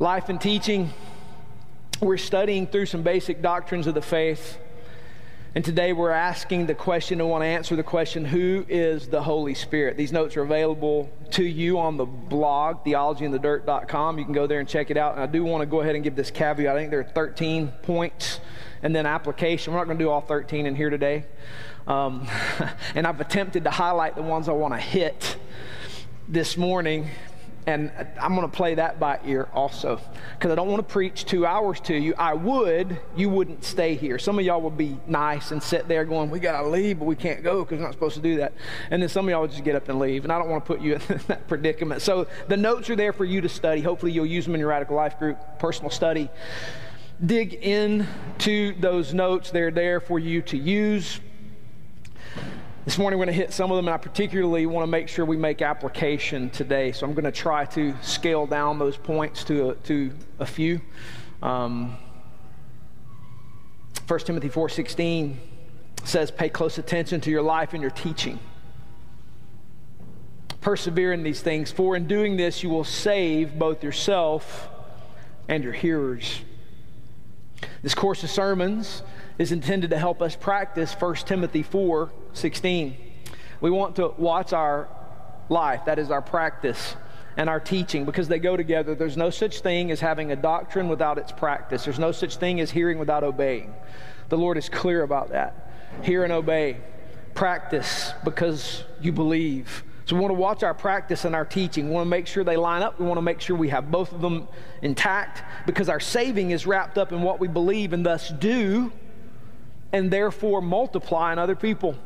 Life and teaching, we're studying through some basic doctrines of the faith. And today we're asking the question and want to answer the question who is the Holy Spirit? These notes are available to you on the blog, theologyinthedirt.com. You can go there and check it out. And I do want to go ahead and give this caveat. I think there are 13 points and then application. We're not going to do all 13 in here today. Um, and I've attempted to highlight the ones I want to hit this morning and I'm going to play that by ear also because I don't want to preach two hours to you. I would, you wouldn't stay here. Some of y'all would be nice and sit there going, We got to leave, but we can't go because we're not supposed to do that. And then some of y'all would just get up and leave. And I don't want to put you in that predicament. So the notes are there for you to study. Hopefully, you'll use them in your radical life group, personal study. Dig into those notes, they're there for you to use. This morning, we're going to hit some of them, and I particularly want to make sure we make application today. So I'm going to try to scale down those points to a, to a few. Um, 1 Timothy 4:16 says, "Pay close attention to your life and your teaching. Persevere in these things, for in doing this you will save both yourself and your hearers." This course of sermons is intended to help us practice 1 Timothy 4 16. We want to watch our life, that is our practice and our teaching, because they go together. There's no such thing as having a doctrine without its practice, there's no such thing as hearing without obeying. The Lord is clear about that. Hear and obey. Practice because you believe. So we want to watch our practice and our teaching. We want to make sure they line up. We want to make sure we have both of them intact because our saving is wrapped up in what we believe and thus do and therefore multiply in other people.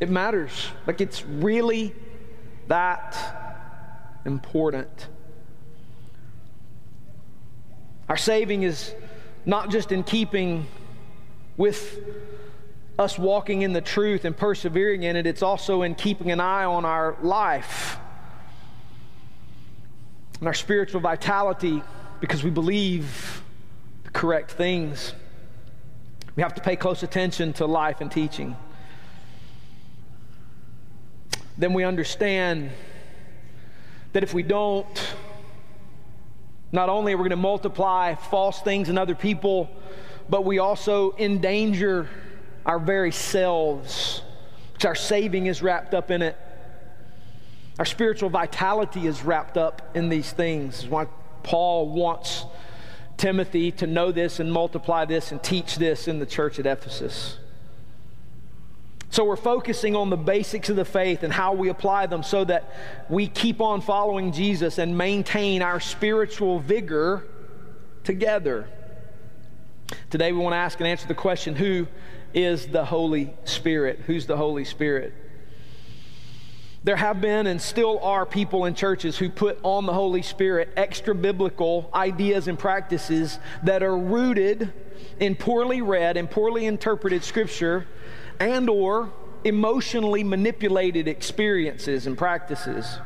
It matters. Like it's really that important. Our saving is not just in keeping with us walking in the truth and persevering in it, it's also in keeping an eye on our life and our spiritual vitality because we believe the correct things. We have to pay close attention to life and teaching. Then we understand that if we don't, not only are we going to multiply false things in other people, but we also endanger our very selves, which our saving is wrapped up in it. Our spiritual vitality is wrapped up in these things. Is Why Paul wants Timothy to know this and multiply this and teach this in the church at Ephesus. So we're focusing on the basics of the faith and how we apply them so that we keep on following Jesus and maintain our spiritual vigor together. Today we want to ask and answer the question who is the Holy Spirit? Who's the Holy Spirit? There have been and still are people in churches who put on the Holy Spirit extra biblical ideas and practices that are rooted in poorly read and poorly interpreted scripture and or emotionally manipulated experiences and practices.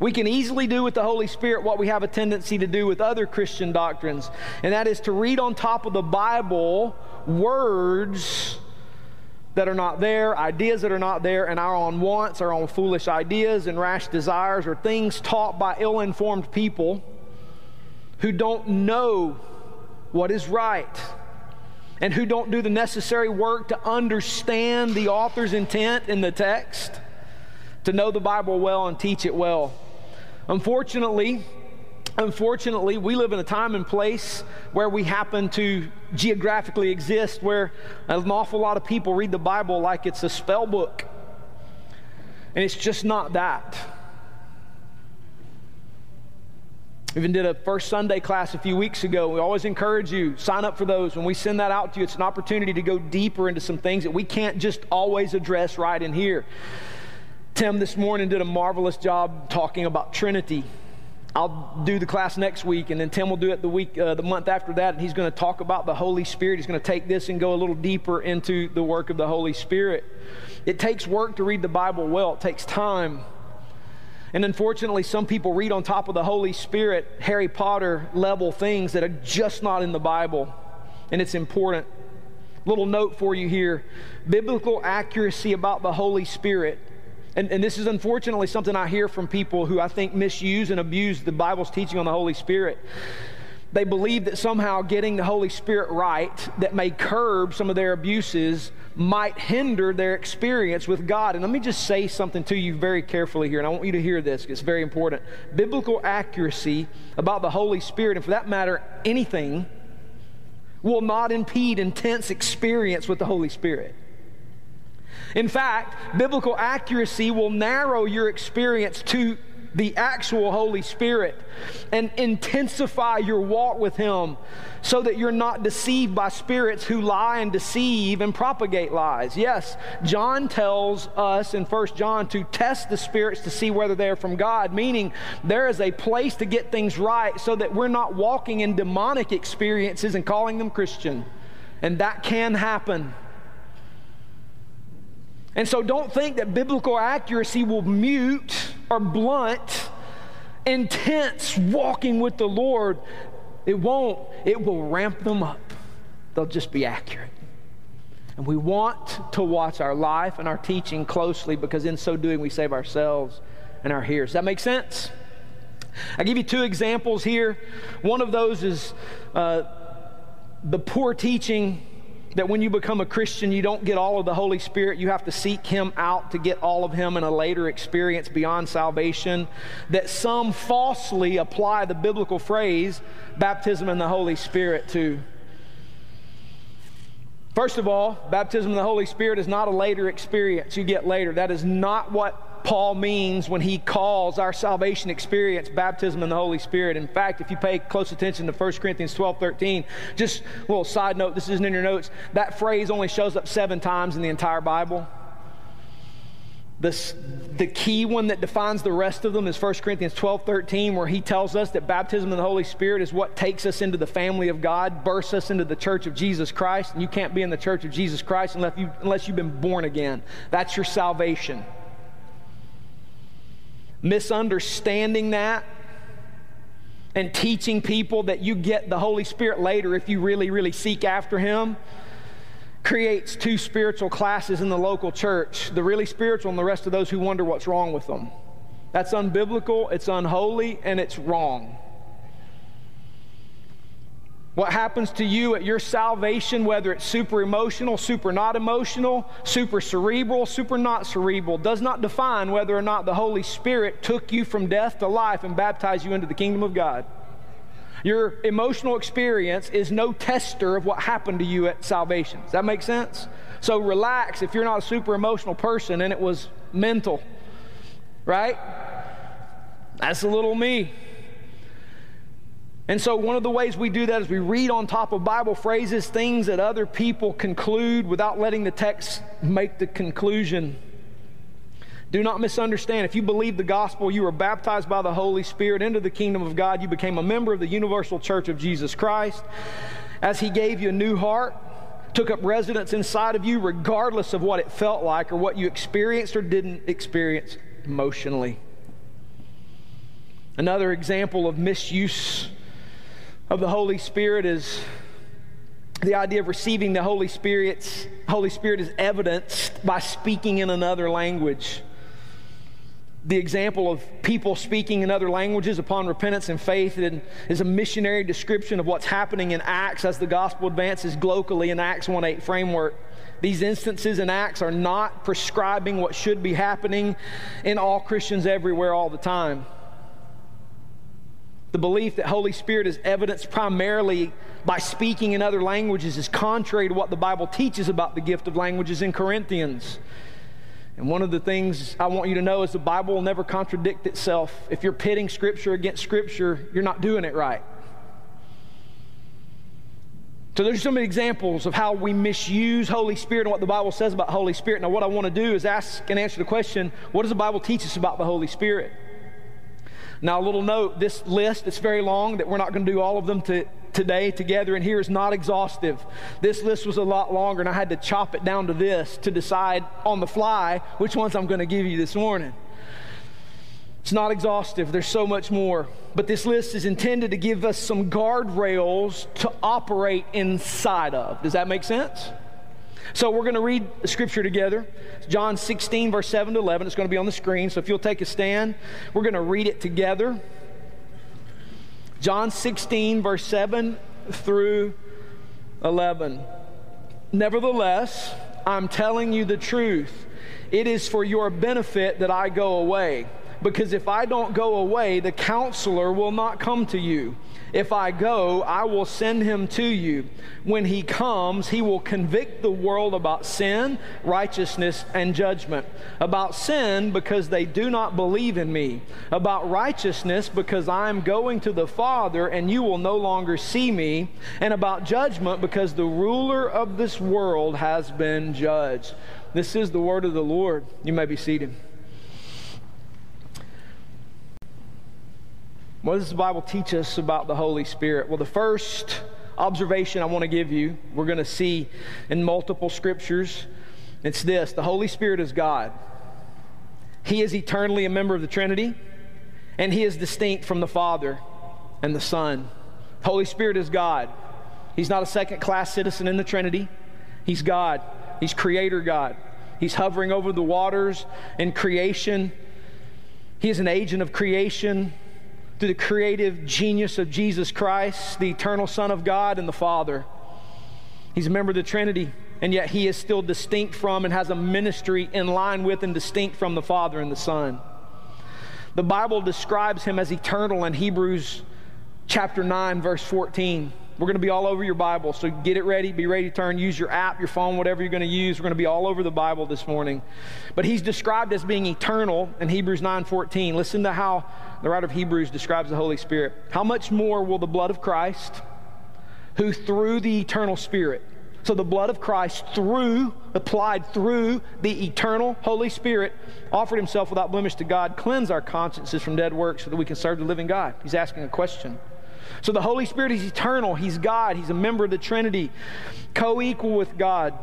We can easily do with the Holy Spirit what we have a tendency to do with other Christian doctrines, and that is to read on top of the Bible words that are not there, ideas that are not there, and our own wants, our own foolish ideas and rash desires, or things taught by ill informed people who don't know what is right and who don't do the necessary work to understand the author's intent in the text, to know the Bible well and teach it well. Unfortunately, Unfortunately, we live in a time and place where we happen to geographically exist, where an awful lot of people read the Bible like it's a spell book. And it's just not that. We even did a first Sunday class a few weeks ago. We always encourage you, sign up for those. When we send that out to you, it's an opportunity to go deeper into some things that we can't just always address right in here. Tim this morning did a marvelous job talking about Trinity I'll do the class next week, and then Tim will do it the week, uh, the month after that, and he's going to talk about the Holy Spirit. He's going to take this and go a little deeper into the work of the Holy Spirit. It takes work to read the Bible well. It takes time. And unfortunately, some people read on top of the Holy Spirit Harry Potter level things that are just not in the Bible, and it's important. Little note for you here biblical accuracy about the Holy Spirit And, and this is unfortunately something I hear from people who I think misuse and abuse the Bible's teaching on the Holy Spirit. They believe that somehow getting the Holy Spirit right that may curb some of their abuses might hinder their experience with God. And let me just say something to you very carefully here, and I want you to hear this. It's very important. Biblical accuracy about the Holy Spirit, and for that matter, anything, will not impede intense experience with the Holy Spirit. In fact, biblical accuracy will narrow your experience to the actual Holy Spirit and intensify your walk with Him so that you're not deceived by spirits who lie and deceive and propagate lies. Yes, John tells us in 1 John to test the spirits to see whether they're from God, meaning there is a place to get things right so that we're not walking in demonic experiences and calling them Christian. And that can happen. And so don't think that biblical accuracy will mute or blunt intense walking with the Lord. It won't. It will ramp them up. They'll just be accurate. And we want to watch our life and our teaching closely because in so doing we save ourselves and our hearers. Does that make sense? I give you two examples here. One of those is uh, the poor teaching that when you become a Christian, you don't get all of the Holy Spirit. You have to seek Him out to get all of Him in a later experience beyond salvation. That some falsely apply the biblical phrase, baptism in the Holy Spirit, to. First of all, baptism in the Holy Spirit is not a later experience you get later. That is not what Paul means when he calls our salvation experience baptism in the Holy Spirit. In fact, if you pay close attention to 1 Corinthians 12 13, just a little side note, this isn't in your notes, that phrase only shows up seven times in the entire Bible. This, the key one that defines the rest of them is 1 Corinthians 12 13, where he tells us that baptism in the Holy Spirit is what takes us into the family of God, bursts us into the church of Jesus Christ. And you can't be in the church of Jesus Christ unless, you, unless you've been born again. That's your salvation misunderstanding that and teaching people that you get the Holy Spirit later if you really, really seek after Him creates two spiritual classes in the local church the really spiritual and the rest of those who wonder what's wrong with them. That's unbiblical, it's unholy, and it's wrong. What happens to you at your salvation, whether it's super emotional, super not emotional, super cerebral, super not cerebral, does not define whether or not the Holy Spirit took you from death to life and baptized you into the kingdom of God. Your emotional experience is no tester of what happened to you at salvation. Does that make sense? So relax if you're not a super emotional person and it was mental, right? That's a little me. And so, one of the ways we do that is we read on top of Bible phrases things that other people conclude without letting the text make the conclusion. Do not misunderstand. If you believe the gospel, you were baptized by the Holy Spirit into the kingdom of God. You became a member of the universal church of Jesus Christ. As He gave you a new heart, took up residence inside of you, regardless of what it felt like or what you experienced or didn't experience emotionally. Another example of misuse of the Holy Spirit is the idea of receiving the Holy Spirit. Holy Spirit is evidenced by speaking in another language. The example of people speaking in other languages upon repentance and faith is a missionary description of what's happening in Acts as the gospel advances locally in Acts 1 8 framework. These instances in Acts are not prescribing what should be happening in all Christians everywhere all the time. The belief that Holy Spirit is evidenced primarily by speaking in other languages is contrary to what the Bible teaches about the gift of languages in Corinthians. And one of the things I want you to know is the Bible will never contradict itself. If you're pitting Scripture against Scripture, you're not doing it right. So there's so many examples of how we misuse Holy Spirit and what the Bible says about Holy Spirit. Now, what I want to do is ask and answer the question what does the Bible teach us about the Holy Spirit? Now, a little note this list, it's very long, that we're not going to do all of them to, today together and here is not exhaustive. This list was a lot longer, and I had to chop it down to this to decide on the fly which ones I'm going to give you this morning. It's not exhaustive, there's so much more. But this list is intended to give us some guardrails to operate inside of. Does that make sense? So we're going to read scripture together. John 16, verse 7 to 11. It's going to be on the screen. So if you'll take a stand, we're going to read it together. John 16, verse 7 through 11. Nevertheless, I'm telling you the truth. It is for your benefit that I go away. Because if I don't go away, the counselor will not come to you. If I go, I will send him to you. When he comes, he will convict the world about sin, righteousness, and judgment. About sin, because they do not believe in me. About righteousness, because I am going to the Father, and you will no longer see me. And about judgment, because the ruler of this world has been judged. This is the word of the Lord. You may be seated. What does the Bible teach us about the Holy Spirit? Well, the first observation I want to give you, we're going to see in multiple scriptures. It's this the Holy Spirit is God. He is eternally a member of the Trinity, and He is distinct from the Father and the Son. The Holy Spirit is God. He's not a second class citizen in the Trinity, He's God. He's Creator God. He's hovering over the waters in creation. He is an agent of creation through the creative genius of Jesus Christ, the eternal Son of God and the Father. He's a member of the Trinity, and yet he is still distinct from and has a ministry in line with and distinct from the Father and the Son. The Bible describes him as eternal in Hebrews chapter 9, verse 14. We're going to be all over your Bible, so get it ready, be ready to turn, use your app, your phone, whatever you're going to use. We're going to be all over the Bible this morning. But he's described as being eternal in Hebrews 9:14. Listen to how the writer of Hebrews describes the Holy Spirit. How much more will the blood of Christ, who through the eternal Spirit, so the blood of Christ through applied through the eternal Holy Spirit offered himself without blemish to God, cleanse our consciences from dead works so that we can serve the living God. He's asking a question. So the Holy Spirit is eternal. He's God. He's a member of the Trinity, co equal with God,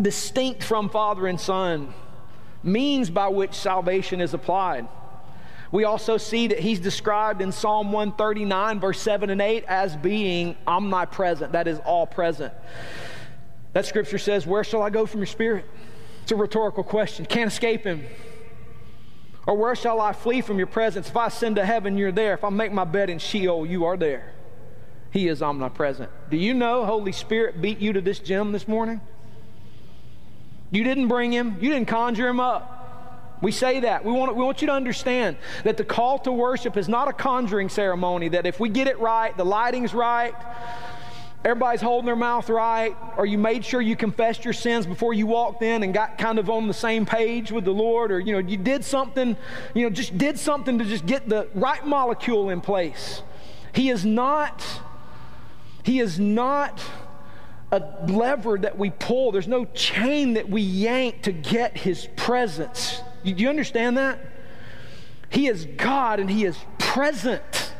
distinct from Father and Son, means by which salvation is applied. We also see that he's described in Psalm 139, verse 7 and 8, as being omnipresent, that is, all present. That scripture says, Where shall I go from your spirit? It's a rhetorical question. Can't escape him. Or where shall I flee from your presence? If I ascend to heaven, you're there. If I make my bed in Sheol, you are there. He is omnipresent. Do you know Holy Spirit beat you to this gym this morning? You didn't bring him, you didn't conjure him up. We say that. We want, we want you to understand that the call to worship is not a conjuring ceremony, that if we get it right, the lighting's right, everybody's holding their mouth right, or you made sure you confessed your sins before you walked in and got kind of on the same page with the Lord, or you know, you did something, you know, just did something to just get the right molecule in place. He is not, he is not a lever that we pull. There's no chain that we yank to get his presence. Do you understand that? He is God and he is present.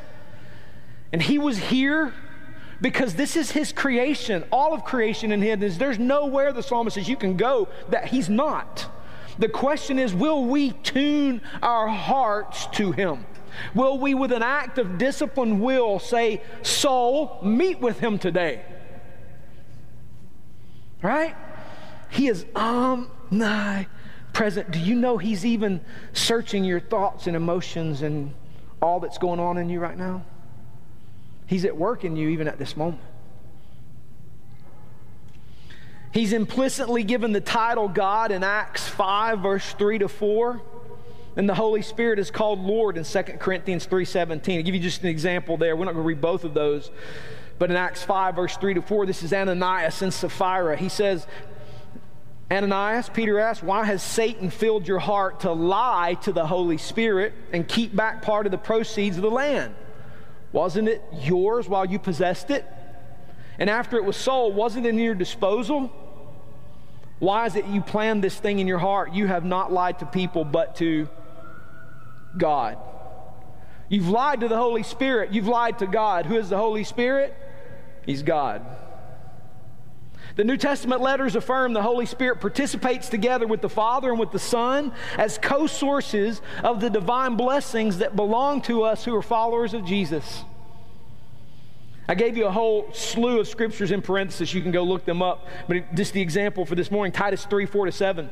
And he was here because this is his creation. All of creation in him there's nowhere the psalmist says you can go that he's not. The question is will we tune our hearts to him? Will we, with an act of disciplined will, say, Soul, meet with him today? Right? He is omnipresent. Do you know he's even searching your thoughts and emotions and all that's going on in you right now? He's at work in you even at this moment. He's implicitly given the title God in Acts 5, verse 3 to 4. And the Holy Spirit is called Lord in 2 Corinthians 3.17. I'll give you just an example there. We're not going to read both of those. But in Acts 5, verse 3 to 4, this is Ananias and Sapphira. He says, Ananias, Peter asked, Why has Satan filled your heart to lie to the Holy Spirit and keep back part of the proceeds of the land? Wasn't it yours while you possessed it? And after it was sold, wasn't it in your disposal? Why is it you planned this thing in your heart? You have not lied to people, but to God. You've lied to the Holy Spirit. You've lied to God. Who is the Holy Spirit? He's God. The New Testament letters affirm the Holy Spirit participates together with the Father and with the Son as co sources of the divine blessings that belong to us who are followers of Jesus. I gave you a whole slew of scriptures in parenthesis. You can go look them up. But just the example for this morning Titus 3 4 to 7.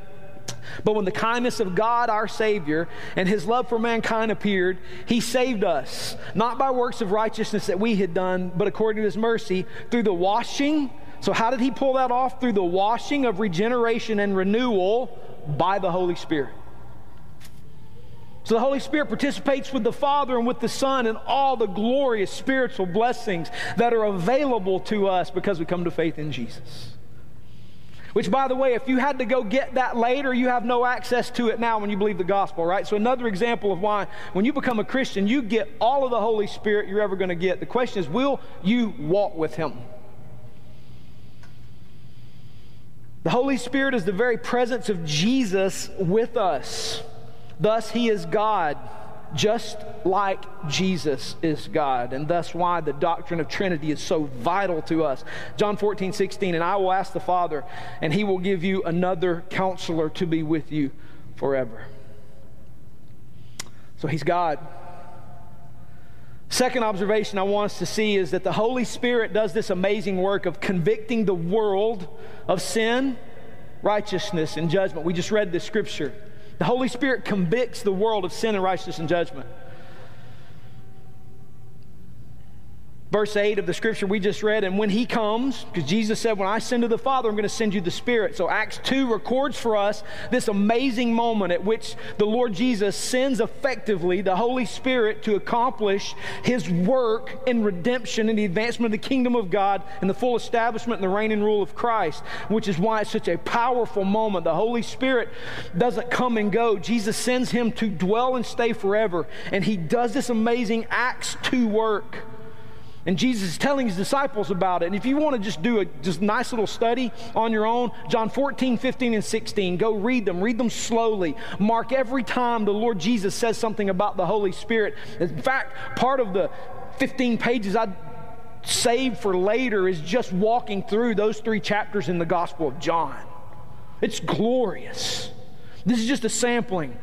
But when the kindness of God our Savior and his love for mankind appeared, he saved us, not by works of righteousness that we had done, but according to his mercy, through the washing. So, how did he pull that off? Through the washing of regeneration and renewal by the Holy Spirit. So the Holy Spirit participates with the Father and with the Son in all the glorious spiritual blessings that are available to us because we come to faith in Jesus. Which, by the way, if you had to go get that later, you have no access to it now when you believe the gospel, right? So, another example of why, when you become a Christian, you get all of the Holy Spirit you're ever going to get. The question is, will you walk with Him? The Holy Spirit is the very presence of Jesus with us. Thus, he is God, just like Jesus is God. And thus, why the doctrine of Trinity is so vital to us. John 14, 16, and I will ask the Father, and he will give you another counselor to be with you forever. So, he's God. Second observation I want us to see is that the Holy Spirit does this amazing work of convicting the world of sin, righteousness, and judgment. We just read this scripture. The Holy Spirit convicts the world of sin and righteousness and judgment. Verse 8 of the scripture we just read. And when he comes, because Jesus said, When I send to the Father, I'm going to send you the Spirit. So Acts 2 records for us this amazing moment at which the Lord Jesus sends effectively the Holy Spirit to accomplish his work in redemption and the advancement of the kingdom of God and the full establishment and the reign and rule of Christ, which is why it's such a powerful moment. The Holy Spirit doesn't come and go, Jesus sends him to dwell and stay forever. And he does this amazing Acts 2 work. And Jesus is telling his disciples about it. And if you want to just do a just nice little study on your own, John 14, 15, and 16, go read them. Read them slowly. Mark every time the Lord Jesus says something about the Holy Spirit. In fact, part of the 15 pages I saved for later is just walking through those three chapters in the Gospel of John. It's glorious. This is just a sampling.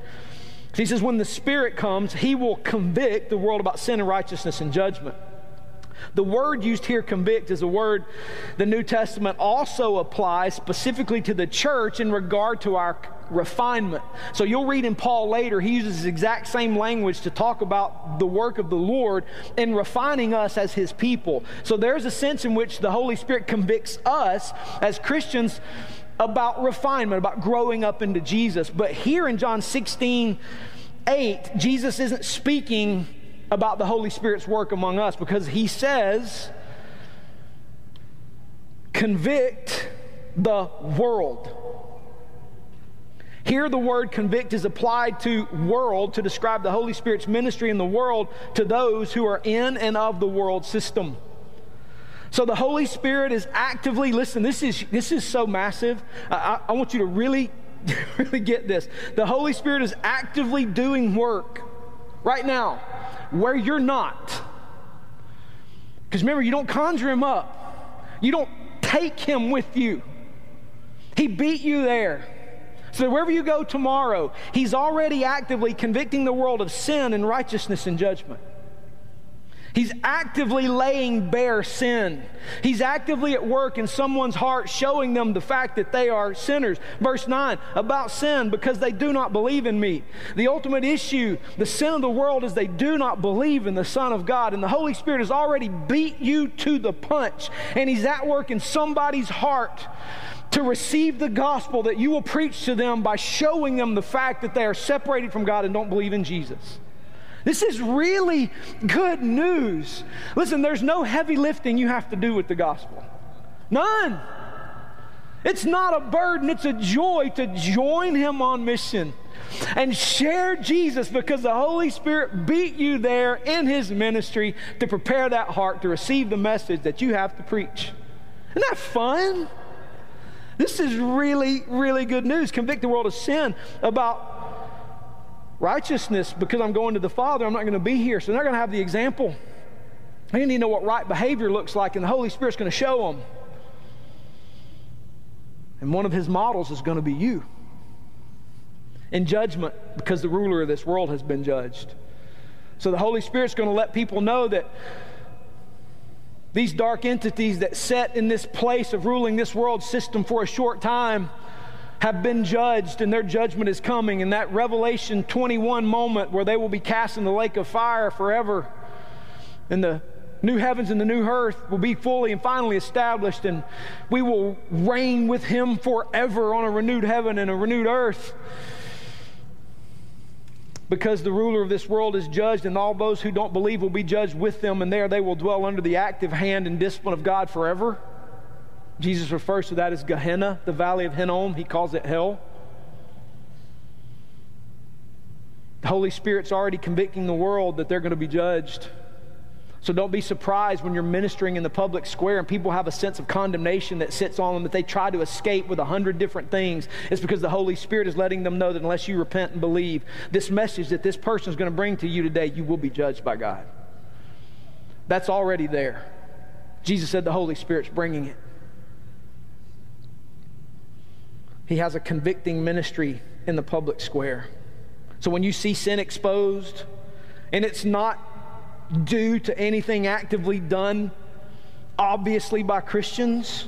He says, when the Spirit comes, he will convict the world about sin and righteousness and judgment. The word used here, convict, is a word the New Testament also applies specifically to the church in regard to our refinement. So you'll read in Paul later, he uses the exact same language to talk about the work of the Lord in refining us as his people. So there's a sense in which the Holy Spirit convicts us as Christians about refinement, about growing up into Jesus. But here in John 16, 8, Jesus isn't speaking about the Holy Spirit's work among us because he says, convict the world. Here, the word convict is applied to world to describe the Holy Spirit's ministry in the world to those who are in and of the world system. So the Holy Spirit is actively, listen, this is, this is so massive. I, I want you to really, really get this. The Holy Spirit is actively doing work right now where you're not. Because remember, you don't conjure him up, you don't take him with you. He beat you there. So wherever you go tomorrow, he's already actively convicting the world of sin and righteousness and judgment. He's actively laying bare sin. He's actively at work in someone's heart, showing them the fact that they are sinners. Verse 9 about sin, because they do not believe in me. The ultimate issue, the sin of the world, is they do not believe in the Son of God. And the Holy Spirit has already beat you to the punch, and He's at work in somebody's heart to receive the gospel that you will preach to them by showing them the fact that they are separated from God and don't believe in Jesus. This is really good news. Listen, there's no heavy lifting you have to do with the gospel. None. It's not a burden, it's a joy to join him on mission and share Jesus because the Holy Spirit beat you there in his ministry to prepare that heart to receive the message that you have to preach. Isn't that fun? This is really, really good news. Convict the world of sin about righteousness because I'm going to the Father, I'm not going to be here. So they're going to have the example. They need to know what right behavior looks like, and the Holy Spirit's going to show them. And one of his models is going to be you. In judgment, because the ruler of this world has been judged. So the Holy Spirit's going to let people know that These dark entities that set in this place of ruling this world system for a short time have been judged and their judgment is coming. And that Revelation 21 moment where they will be cast in the lake of fire forever. And the new heavens and the new earth will be fully and finally established, and we will reign with him forever on a renewed heaven and a renewed earth. Because the ruler of this world is judged, and all those who don't believe will be judged with them, and there they will dwell under the active hand and discipline of God forever. Jesus refers to that as Gehenna, the valley of Hinnom. He calls it hell. The Holy Spirit's already convicting the world that they're going to be judged. So don't be surprised when you're ministering in the public square and people have a sense of condemnation that sits on them that they try to escape with a hundred different things. It's because the Holy Spirit is letting them know that unless you repent and believe, this message that this person is going to bring to you today, you will be judged by God. That's already there. Jesus said the Holy Spirit's bringing it. He has a convicting ministry in the public square. So when you see sin exposed, and it's not due to anything actively done, obviously, by Christians,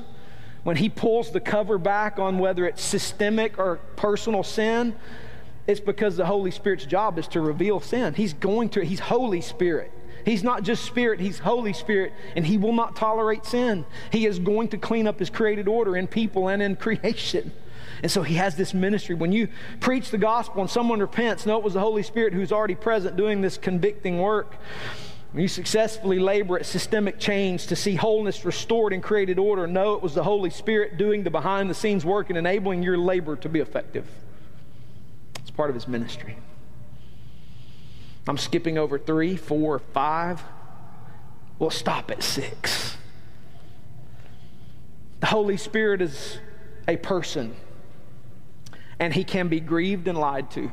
when he pulls the cover back on whether it's systemic or personal sin, it's because the Holy Spirit's job is to reveal sin. He's going to, he's Holy Spirit. He's not just Spirit, He's Holy Spirit, and He will not tolerate sin. He is going to clean up His created order in people and in creation. And so he has this ministry. When you preach the gospel and someone repents, know it was the Holy Spirit who's already present doing this convicting work. When you successfully labor at systemic change to see wholeness restored and created order, know it was the Holy Spirit doing the behind the scenes work and enabling your labor to be effective. It's part of his ministry. I'm skipping over three, four, five. We'll stop at six. The Holy Spirit is a person and he can be grieved and lied to.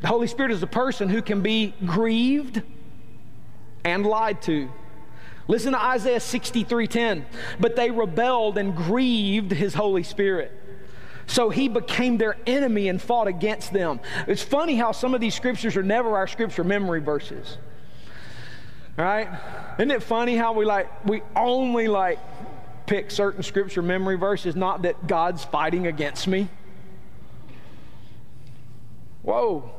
The Holy Spirit is a person who can be grieved and lied to. Listen to Isaiah 63:10. But they rebelled and grieved his Holy Spirit. So he became their enemy and fought against them. It's funny how some of these scriptures are never our scripture memory verses. Right? Isn't it funny how we like we only like pick certain scripture memory verses, not that God's fighting against me. Whoa.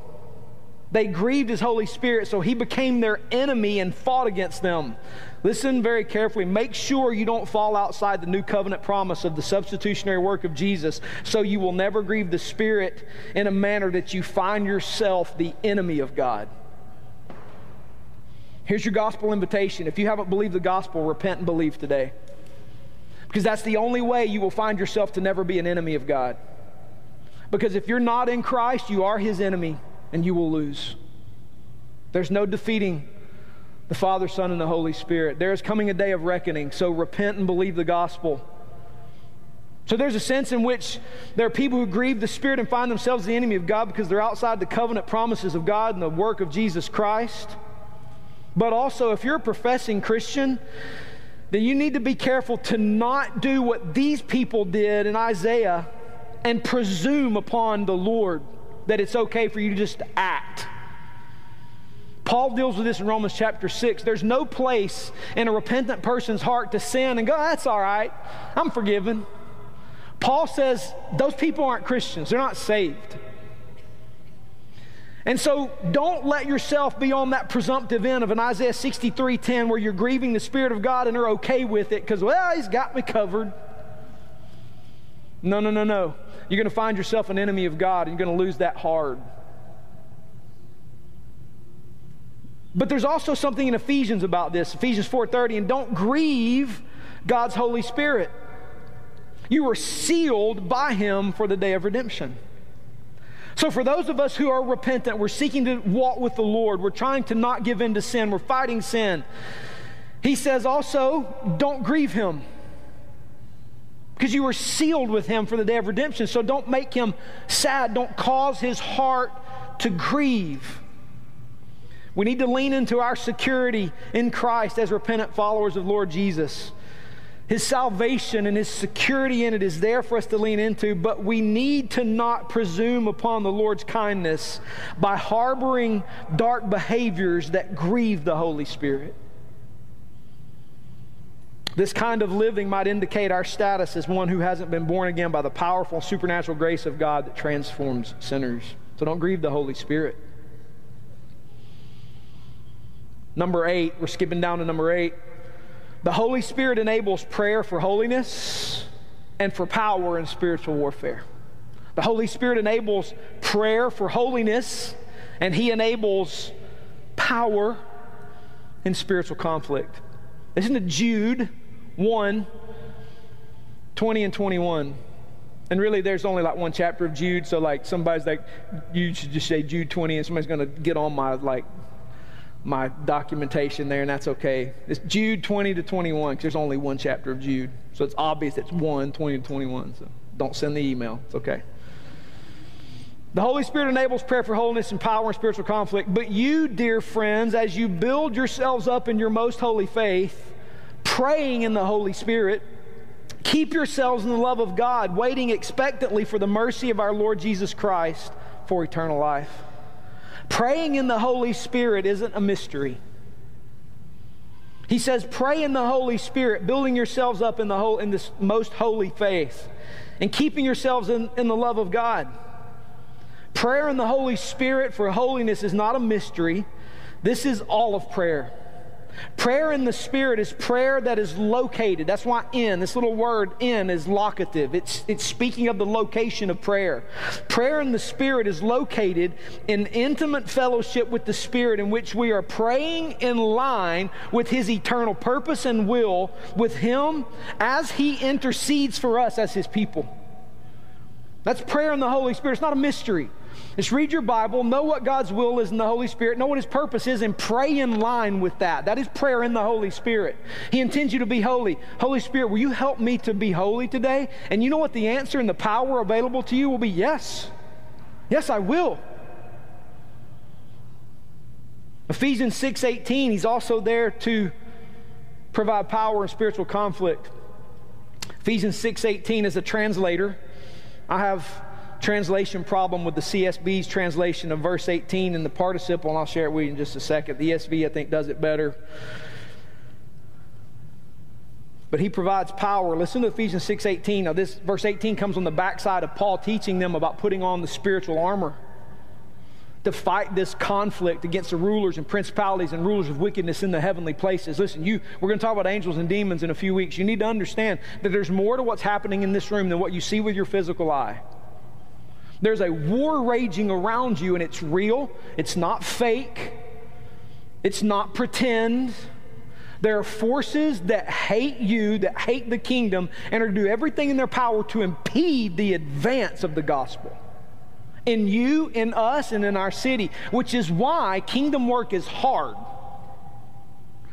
They grieved his Holy Spirit, so he became their enemy and fought against them. Listen very carefully. Make sure you don't fall outside the new covenant promise of the substitutionary work of Jesus, so you will never grieve the Spirit in a manner that you find yourself the enemy of God. Here's your gospel invitation. If you haven't believed the gospel, repent and believe today. Because that's the only way you will find yourself to never be an enemy of God. Because if you're not in Christ, you are his enemy and you will lose. There's no defeating the Father, Son, and the Holy Spirit. There is coming a day of reckoning, so repent and believe the gospel. So there's a sense in which there are people who grieve the Spirit and find themselves the enemy of God because they're outside the covenant promises of God and the work of Jesus Christ. But also, if you're a professing Christian, then you need to be careful to not do what these people did in Isaiah and presume upon the Lord that it's okay for you to just act. Paul deals with this in Romans chapter 6. There's no place in a repentant person's heart to sin and go, that's all right, I'm forgiven. Paul says those people aren't Christians, they're not saved. And so don't let yourself be on that presumptive end of an Isaiah 63:10 where you're grieving the Spirit of God and are okay with it because, well, he's got me covered. No, no, no, no. You're going to find yourself an enemy of God and you're going to lose that hard. But there's also something in Ephesians about this, Ephesians 4:30, and don't grieve God's Holy Spirit. You were sealed by him for the day of redemption. So, for those of us who are repentant, we're seeking to walk with the Lord, we're trying to not give in to sin, we're fighting sin. He says also, don't grieve him because you were sealed with him for the day of redemption. So, don't make him sad, don't cause his heart to grieve. We need to lean into our security in Christ as repentant followers of Lord Jesus. His salvation and His security in it is there for us to lean into, but we need to not presume upon the Lord's kindness by harboring dark behaviors that grieve the Holy Spirit. This kind of living might indicate our status as one who hasn't been born again by the powerful supernatural grace of God that transforms sinners. So don't grieve the Holy Spirit. Number eight, we're skipping down to number eight. The Holy Spirit enables prayer for holiness and for power in spiritual warfare. The Holy Spirit enables prayer for holiness and He enables power in spiritual conflict. Listen to Jude 1 20 and 21. And really, there's only like one chapter of Jude, so like somebody's like, you should just say Jude 20, and somebody's going to get on my like my documentation there, and that's okay. It's Jude 20 to 21, because there's only one chapter of Jude. So it's obvious it's 1, 20 to 21. So don't send the email. It's okay. The Holy Spirit enables prayer for holiness and power and spiritual conflict. But you, dear friends, as you build yourselves up in your most holy faith, praying in the Holy Spirit, keep yourselves in the love of God, waiting expectantly for the mercy of our Lord Jesus Christ for eternal life. Praying in the Holy Spirit isn't a mystery. He says, pray in the Holy Spirit, building yourselves up in, the whole, in this most holy faith and keeping yourselves in, in the love of God. Prayer in the Holy Spirit for holiness is not a mystery. This is all of prayer. Prayer in the Spirit is prayer that is located. That's why in, this little word in, is locative. It's, it's speaking of the location of prayer. Prayer in the Spirit is located in intimate fellowship with the Spirit, in which we are praying in line with His eternal purpose and will with Him as He intercedes for us as His people. That's prayer in the Holy Spirit. It's not a mystery. Just read your Bible, know what God's will is in the Holy Spirit, know what His purpose is, and pray in line with that. That is prayer in the Holy Spirit. He intends you to be holy. Holy Spirit, will you help me to be holy today? And you know what the answer and the power available to you will be? Yes. Yes, I will. Ephesians 6:18, he's also there to provide power in spiritual conflict. Ephesians 6:18 as a translator, I have translation problem with the CSB's translation of verse 18 and the participle, and I'll share it with you in just a second. The ESV, I think, does it better. But he provides power. Listen to Ephesians 6:18. Now, this verse 18 comes on the backside of Paul teaching them about putting on the spiritual armor to fight this conflict against the rulers and principalities and rulers of wickedness in the heavenly places. Listen, you we're going to talk about angels and demons in a few weeks. You need to understand that there's more to what's happening in this room than what you see with your physical eye. There's a war raging around you, and it's real, it's not fake, it's not pretend. There are forces that hate you, that hate the kingdom, and are to do everything in their power to impede the advance of the gospel in you, in us, and in our city, which is why kingdom work is hard.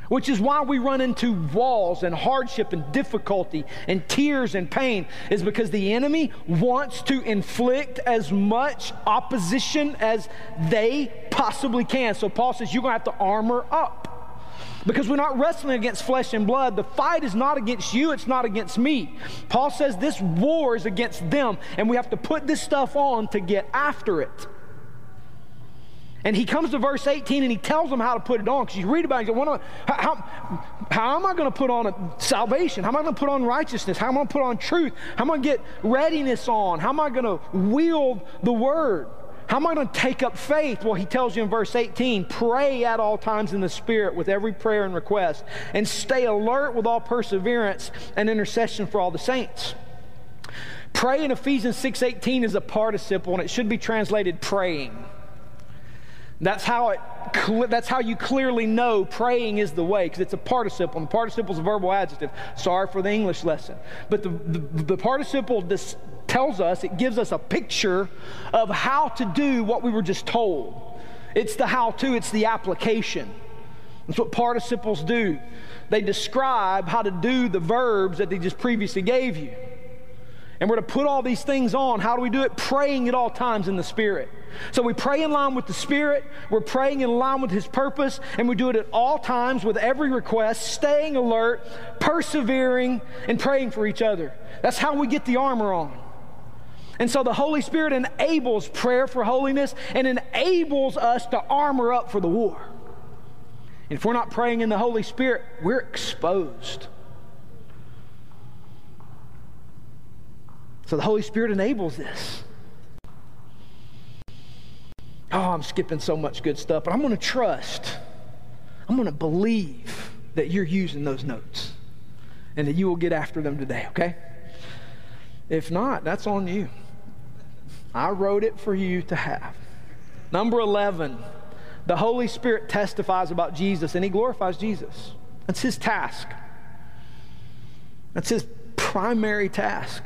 Which is why we run into walls and hardship and difficulty and tears and pain, is because the enemy wants to inflict as much opposition as they possibly can. So Paul says, You're going to have to armor up. Because we're not wrestling against flesh and blood. The fight is not against you, it's not against me. Paul says this war is against them, and we have to put this stuff on to get after it. And he comes to verse 18 and he tells them how to put it on. Because you read about it, you go, how, how, how am I going to put on a salvation? How am I going to put on righteousness? How am I going to put on truth? How am I going to get readiness on? How am I going to wield the word? How am I going to take up faith? Well, he tells you in verse 18 pray at all times in the Spirit with every prayer and request, and stay alert with all perseverance and intercession for all the saints. Pray in Ephesians 6:18 is a participle, and it should be translated praying. That's how it. That's how you clearly know praying is the way because it's a participle. And the participle is a verbal adjective. Sorry for the English lesson, but the the, the participle dis, tells us it gives us a picture of how to do what we were just told. It's the how-to. It's the application. That's what participles do. They describe how to do the verbs that they just previously gave you. And we're to put all these things on. How do we do it? Praying at all times in the Spirit. So we pray in line with the Spirit, we're praying in line with His purpose, and we do it at all times with every request, staying alert, persevering, and praying for each other. That's how we get the armor on. And so the Holy Spirit enables prayer for holiness and enables us to armor up for the war. And if we're not praying in the Holy Spirit, we're exposed. So the Holy Spirit enables this. Oh, I'm skipping so much good stuff, but I'm going to trust. I'm going to believe that you're using those notes and that you will get after them today, okay? If not, that's on you. I wrote it for you to have. Number 11, the Holy Spirit testifies about Jesus and he glorifies Jesus. That's his task. That's his primary task.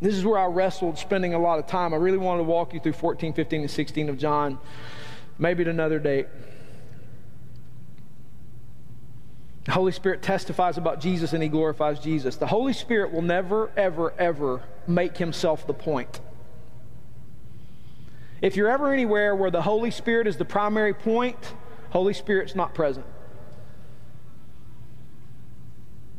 This is where I wrestled spending a lot of time. I really wanted to walk you through 14, 15, and 16 of John, maybe at another date. The Holy Spirit testifies about Jesus and he glorifies Jesus. The Holy Spirit will never, ever, ever make himself the point. If you're ever anywhere where the Holy Spirit is the primary point, Holy Spirit's not present.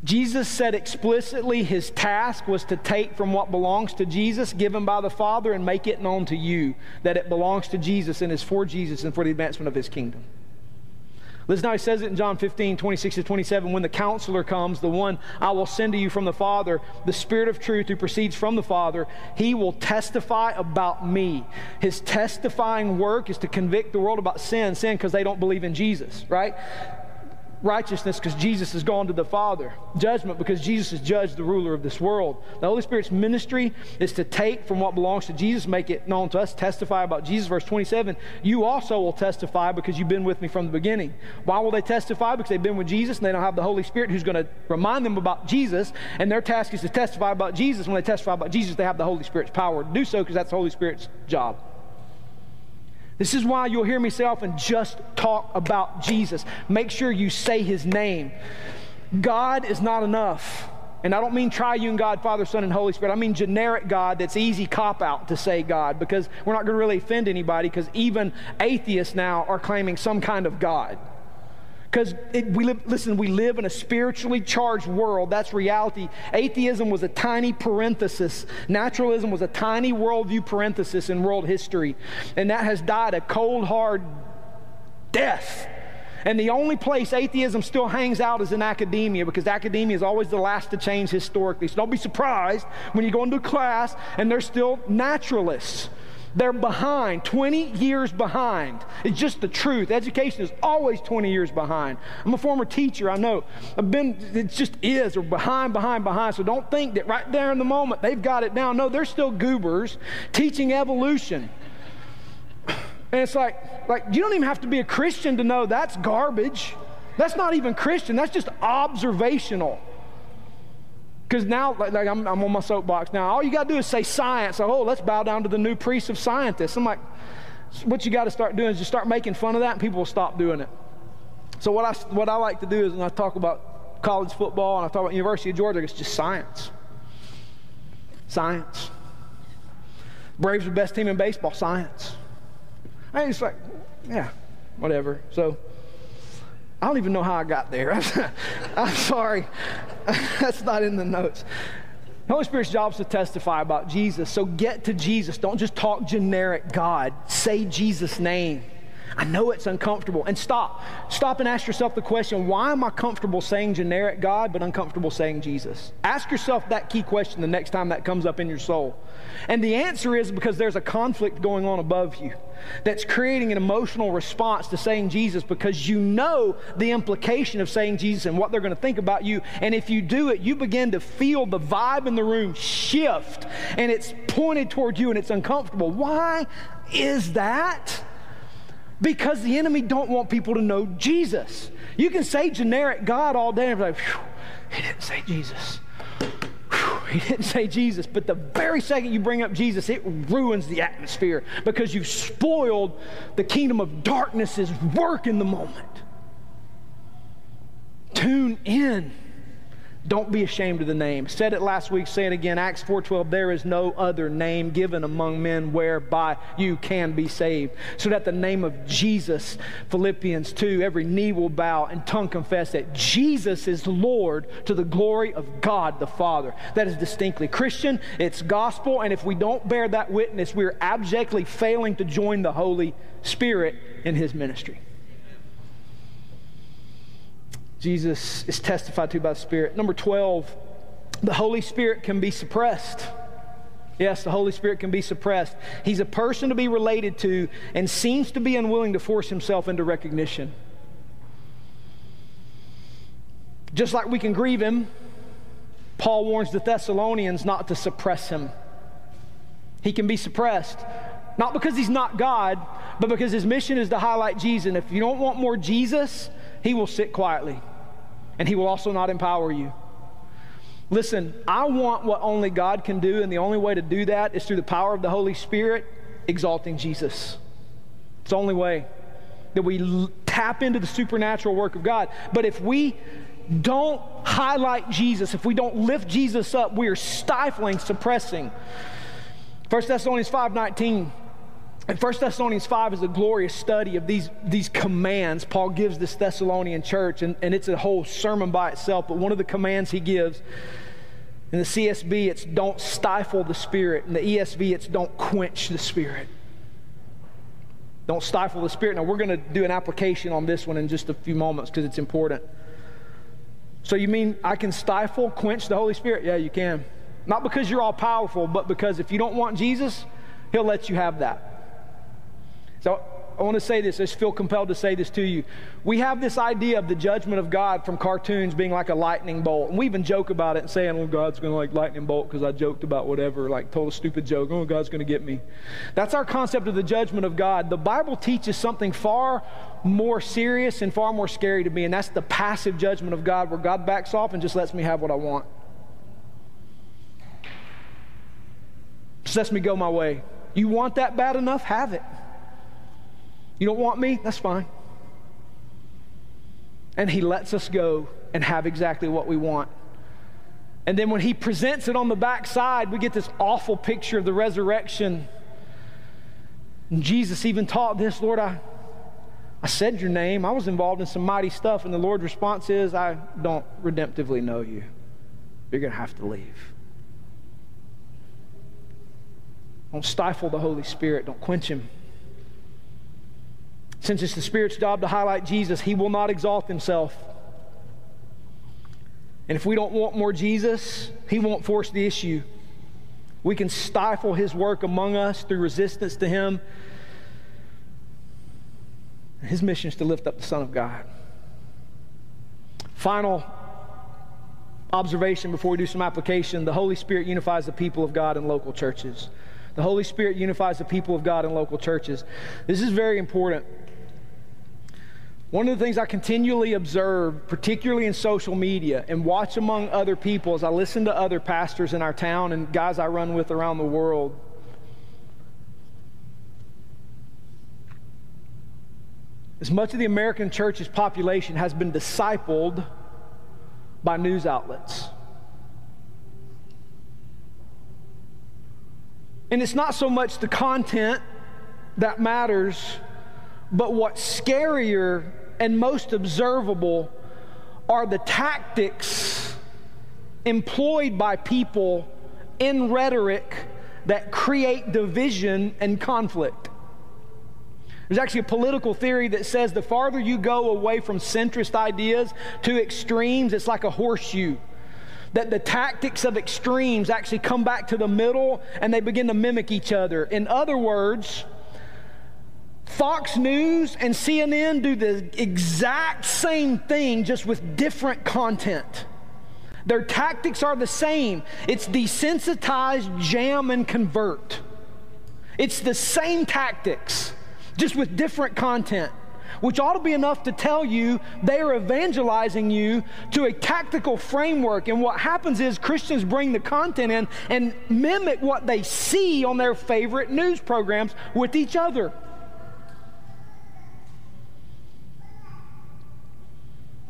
Jesus said explicitly his task was to take from what belongs to Jesus, given by the Father, and make it known to you that it belongs to Jesus and is for Jesus and for the advancement of his kingdom. Listen how he says it in John 15, 26 to 27. When the counselor comes, the one I will send to you from the Father, the Spirit of truth who proceeds from the Father, he will testify about me. His testifying work is to convict the world about sin, sin because they don't believe in Jesus, right? Righteousness because Jesus has gone to the Father, judgment because Jesus has judged the ruler of this world. The Holy Spirit's ministry is to take from what belongs to Jesus, make it known to us, testify about Jesus. Verse 27 You also will testify because you've been with me from the beginning. Why will they testify? Because they've been with Jesus and they don't have the Holy Spirit who's going to remind them about Jesus, and their task is to testify about Jesus. When they testify about Jesus, they have the Holy Spirit's power to do so because that's the Holy Spirit's job. This is why you'll hear me say often just talk about Jesus. Make sure you say his name. God is not enough. And I don't mean triune God, Father, Son, and Holy Spirit. I mean generic God that's easy cop out to say God because we're not going to really offend anybody because even atheists now are claiming some kind of God. Because we live, listen, we live in a spiritually charged world. That's reality. Atheism was a tiny parenthesis. Naturalism was a tiny worldview parenthesis in world history. And that has died a cold, hard death. And the only place atheism still hangs out is in academia because academia is always the last to change historically. So don't be surprised when you go into a class and they're still naturalists. They're behind, 20 years behind. It's just the truth. Education is always 20 years behind. I'm a former teacher, I know. I've been, it just is. They're behind, behind, behind. So don't think that right there in the moment they've got it down. No, they're still goobers teaching evolution. And it's like, like you don't even have to be a Christian to know that's garbage. That's not even Christian, that's just observational. Because now, like, like I'm, I'm, on my soapbox now, all you got to do is say science. Oh, let's bow down to the new priest of scientists. I'm like, what you got to start doing is just start making fun of that, and people will stop doing it. So what I what I like to do is when I talk about college football and I talk about University of Georgia, it's just science. Science. Braves are the best team in baseball. Science. I mean, it's like, yeah, whatever. So I don't even know how I got there. I'm sorry. That's not in the notes. The Holy Spirit's job is to testify about Jesus. So get to Jesus. Don't just talk generic God. Say Jesus' name. I know it's uncomfortable. And stop. Stop and ask yourself the question why am I comfortable saying generic God but uncomfortable saying Jesus? Ask yourself that key question the next time that comes up in your soul. And the answer is because there's a conflict going on above you that's creating an emotional response to saying Jesus because you know the implication of saying Jesus and what they're going to think about you. And if you do it, you begin to feel the vibe in the room shift and it's pointed toward you and it's uncomfortable. Why is that? Because the enemy don't want people to know Jesus. You can say generic God all day and be like, he didn't say Jesus. he didn't say Jesus. But the very second you bring up Jesus, it ruins the atmosphere because you've spoiled the kingdom of darkness's work in the moment. Tune in. Don't be ashamed of the name. Said it last week, say it again. Acts 4:12, there is no other name given among men whereby you can be saved. So that the name of Jesus, Philippians 2, every knee will bow and tongue confess that Jesus is Lord to the glory of God the Father. That is distinctly Christian, it's gospel, and if we don't bear that witness, we're abjectly failing to join the Holy Spirit in his ministry. Jesus is testified to by the Spirit. Number 12, the Holy Spirit can be suppressed. Yes, the Holy Spirit can be suppressed. He's a person to be related to and seems to be unwilling to force himself into recognition. Just like we can grieve him, Paul warns the Thessalonians not to suppress him. He can be suppressed, not because he's not God, but because his mission is to highlight Jesus. And if you don't want more Jesus, he will sit quietly, and he will also not empower you. Listen, I want what only God can do, and the only way to do that is through the power of the Holy Spirit exalting Jesus. It's the only way that we tap into the supernatural work of God. But if we don't highlight Jesus, if we don't lift Jesus up, we are stifling, suppressing. 1 Thessalonians 5:19 and 1 Thessalonians 5 is a glorious study of these, these commands Paul gives this Thessalonian church, and, and it's a whole sermon by itself. But one of the commands he gives in the CSB, it's don't stifle the Spirit. In the ESV, it's don't quench the Spirit. Don't stifle the Spirit. Now, we're going to do an application on this one in just a few moments because it's important. So, you mean I can stifle, quench the Holy Spirit? Yeah, you can. Not because you're all powerful, but because if you don't want Jesus, He'll let you have that. So I want to say this, I just feel compelled to say this to you. We have this idea of the judgment of God from cartoons being like a lightning bolt. And we even joke about it and saying, oh, God's going to like lightning bolt because I joked about whatever, like told a stupid joke. Oh, God's going to get me. That's our concept of the judgment of God. The Bible teaches something far more serious and far more scary to me, and that's the passive judgment of God where God backs off and just lets me have what I want. Just lets me go my way. You want that bad enough? Have it. You don't want me? That's fine. And he lets us go and have exactly what we want. And then when he presents it on the backside, we get this awful picture of the resurrection. And Jesus even taught this Lord, I, I said your name. I was involved in some mighty stuff. And the Lord's response is, I don't redemptively know you. You're going to have to leave. Don't stifle the Holy Spirit, don't quench him. Since it's the Spirit's job to highlight Jesus, He will not exalt Himself. And if we don't want more Jesus, He won't force the issue. We can stifle His work among us through resistance to Him. His mission is to lift up the Son of God. Final observation before we do some application the Holy Spirit unifies the people of God in local churches. The Holy Spirit unifies the people of God in local churches. This is very important. One of the things I continually observe, particularly in social media, and watch among other people as I listen to other pastors in our town and guys I run with around the world, as much of the American church's population has been discipled by news outlets. And it's not so much the content that matters but what's scarier and most observable are the tactics employed by people in rhetoric that create division and conflict. There's actually a political theory that says the farther you go away from centrist ideas to extremes, it's like a horseshoe. That the tactics of extremes actually come back to the middle and they begin to mimic each other. In other words, Fox News and CNN do the exact same thing, just with different content. Their tactics are the same. It's desensitize, jam, and convert. It's the same tactics, just with different content, which ought to be enough to tell you they are evangelizing you to a tactical framework. And what happens is Christians bring the content in and mimic what they see on their favorite news programs with each other.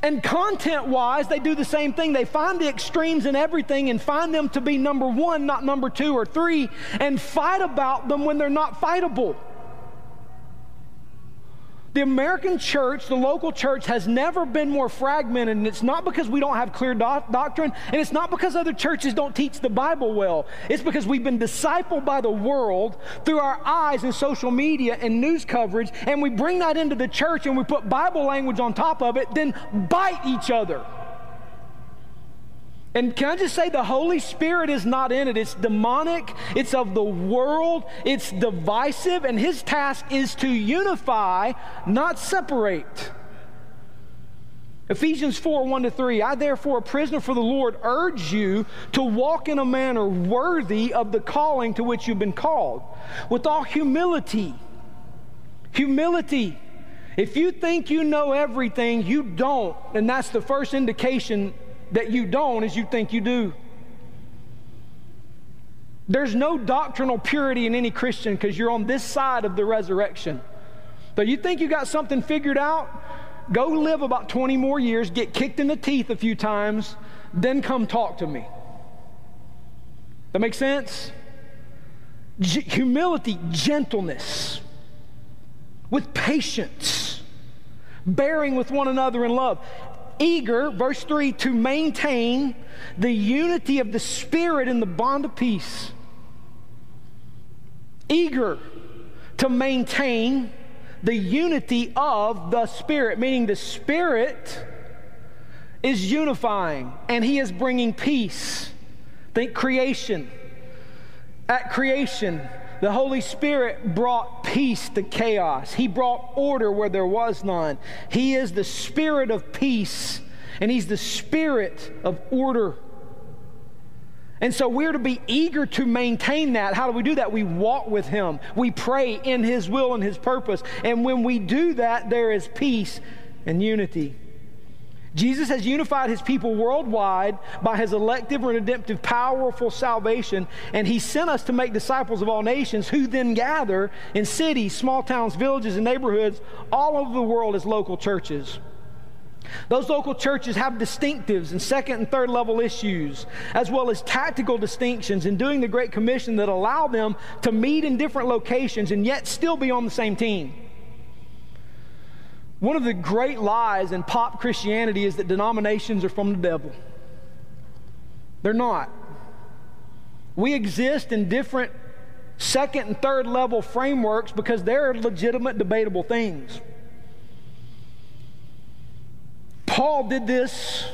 And content wise, they do the same thing. They find the extremes in everything and find them to be number one, not number two or three, and fight about them when they're not fightable. The American church, the local church, has never been more fragmented, and it's not because we don't have clear do- doctrine, and it's not because other churches don't teach the Bible well. It's because we've been discipled by the world through our eyes and social media and news coverage, and we bring that into the church and we put Bible language on top of it, then bite each other. And can I just say, the Holy Spirit is not in it. It's demonic, it's of the world, it's divisive, and his task is to unify, not separate. Ephesians 4 1 to 3. I, therefore, a prisoner for the Lord, urge you to walk in a manner worthy of the calling to which you've been called, with all humility. Humility. If you think you know everything, you don't. And that's the first indication that you don't, as you think you do. There's no doctrinal purity in any Christian because you're on this side of the resurrection. So you think you got something figured out? Go live about 20 more years, get kicked in the teeth a few times, then come talk to me. That makes sense? G- humility, gentleness, with patience, bearing with one another in love. Eager, verse 3, to maintain the unity of the Spirit in the bond of peace. Eager to maintain the unity of the Spirit, meaning the Spirit is unifying and He is bringing peace. Think creation. At creation, the Holy Spirit brought peace to chaos. He brought order where there was none. He is the Spirit of peace, and He's the Spirit of order. And so we're to be eager to maintain that. How do we do that? We walk with Him, we pray in His will and His purpose. And when we do that, there is peace and unity. Jesus has unified his people worldwide by his elective and redemptive, powerful salvation, and he sent us to make disciples of all nations who then gather in cities, small towns, villages, and neighborhoods all over the world as local churches. Those local churches have distinctives and second and third level issues, as well as tactical distinctions in doing the Great Commission that allow them to meet in different locations and yet still be on the same team. One of the great lies in pop Christianity is that denominations are from the devil. They're not. We exist in different second and third level frameworks because they're legitimate, debatable things. Paul did this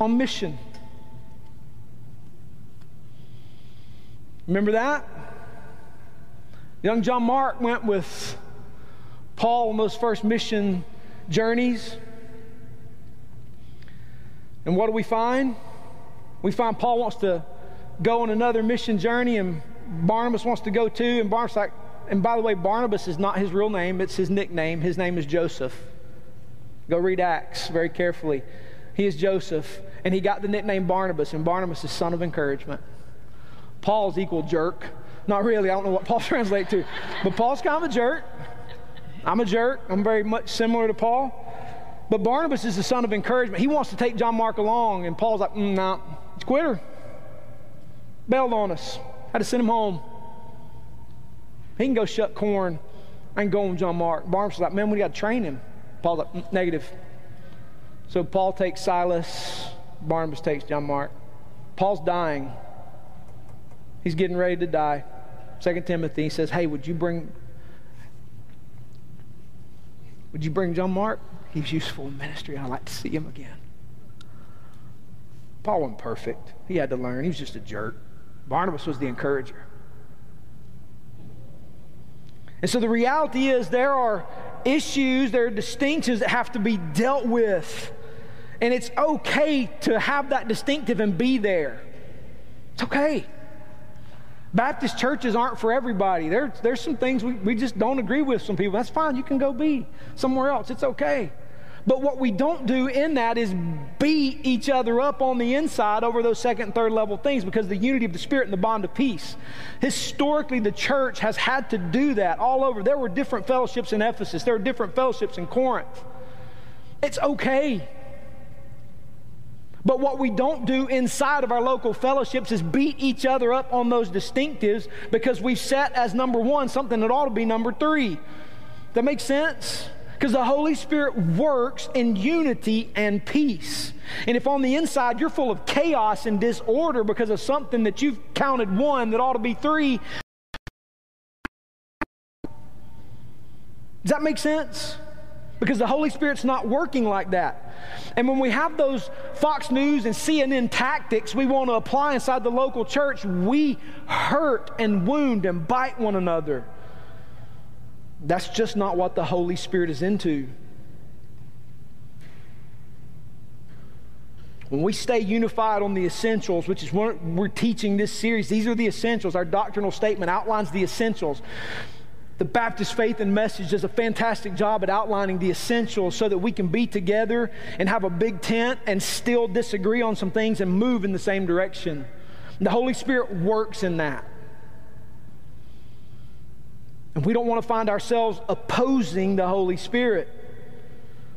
on mission. Remember that? Young John Mark went with Paul on those first mission journeys. And what do we find? We find Paul wants to go on another mission journey, and Barnabas wants to go too. And Barnabas like, and by the way, Barnabas is not his real name; it's his nickname. His name is Joseph. Go read Acts very carefully. He is Joseph, and he got the nickname Barnabas, and Barnabas is son of encouragement. Paul's equal jerk. Not really. I don't know what Paul translates to, but Paul's kind of a jerk. I'm a jerk. I'm very much similar to Paul. But Barnabas is the son of encouragement. He wants to take John Mark along, and Paul's like, mm, nah, he's a quitter. Bailed on us. Had to send him home. He can go shut corn. I can go on John Mark. Barnabas like, man, we got to train him. Paul's like, mm, negative. So Paul takes Silas. Barnabas takes John Mark. Paul's dying. He's getting ready to die. Second Timothy he says, hey, would you bring would you bring John Mark? He's useful in ministry. I'd like to see him again. Paul wasn't perfect. He had to learn. He was just a jerk. Barnabas was the encourager. And so the reality is there are issues, there are distinctions that have to be dealt with. And it's okay to have that distinctive and be there. It's okay. Baptist churches aren't for everybody. There, there's some things we, we just don't agree with some people. That's fine. You can go be somewhere else. It's okay. But what we don't do in that is beat each other up on the inside over those second and third level things because the unity of the Spirit and the bond of peace. Historically, the church has had to do that all over. There were different fellowships in Ephesus, there were different fellowships in Corinth. It's okay. But what we don't do inside of our local fellowships is beat each other up on those distinctives because we've set as number one something that ought to be number three. That makes sense? Because the Holy Spirit works in unity and peace. And if on the inside you're full of chaos and disorder because of something that you've counted one that ought to be three, does that make sense? Because the Holy Spirit's not working like that. And when we have those Fox News and CNN tactics we want to apply inside the local church, we hurt and wound and bite one another. That's just not what the Holy Spirit is into. When we stay unified on the essentials, which is what we're teaching this series, these are the essentials. Our doctrinal statement outlines the essentials. The Baptist Faith and Message does a fantastic job at outlining the essentials so that we can be together and have a big tent and still disagree on some things and move in the same direction. The Holy Spirit works in that. And we don't want to find ourselves opposing the Holy Spirit.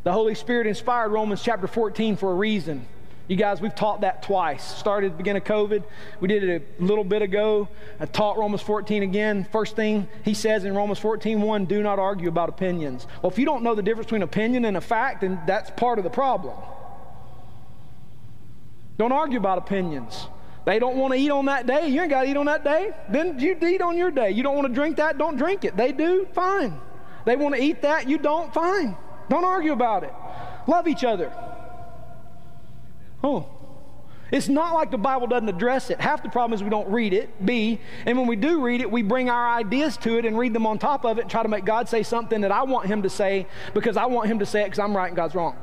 The Holy Spirit inspired Romans chapter 14 for a reason. You guys, we've taught that twice. Started at the beginning of COVID. We did it a little bit ago. I taught Romans 14 again. First thing he says in Romans 14, 1, do not argue about opinions. Well, if you don't know the difference between opinion and a fact, then that's part of the problem. Don't argue about opinions. They don't want to eat on that day. You ain't got to eat on that day. Then you eat on your day. You don't want to drink that, don't drink it. They do, fine. They want to eat that, you don't, fine. Don't argue about it. Love each other. Oh. It's not like the Bible doesn't address it. Half the problem is we don't read it, B, and when we do read it, we bring our ideas to it and read them on top of it and try to make God say something that I want Him to say because I want Him to say it because I'm right and God's wrong.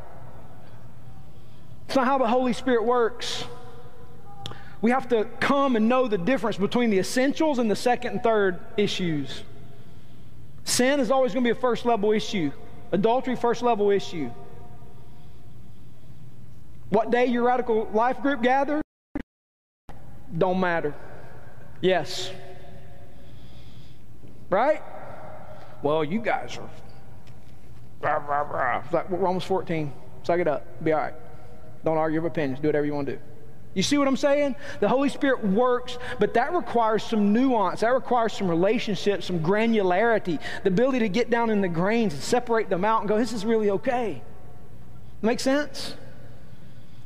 It's not how the Holy Spirit works. We have to come and know the difference between the essentials and the second and third issues. Sin is always going to be a first level issue, adultery, first level issue. What day your radical life group gathered? Don't matter. Yes. Right? Well, you guys are. Rah, rah, rah. It's like Romans 14. Suck it up. Be all right. Don't argue over opinions. Do whatever you want to do. You see what I'm saying? The Holy Spirit works, but that requires some nuance. That requires some relationship, some granularity, the ability to get down in the grains and separate them out and go, this is really okay. Make sense?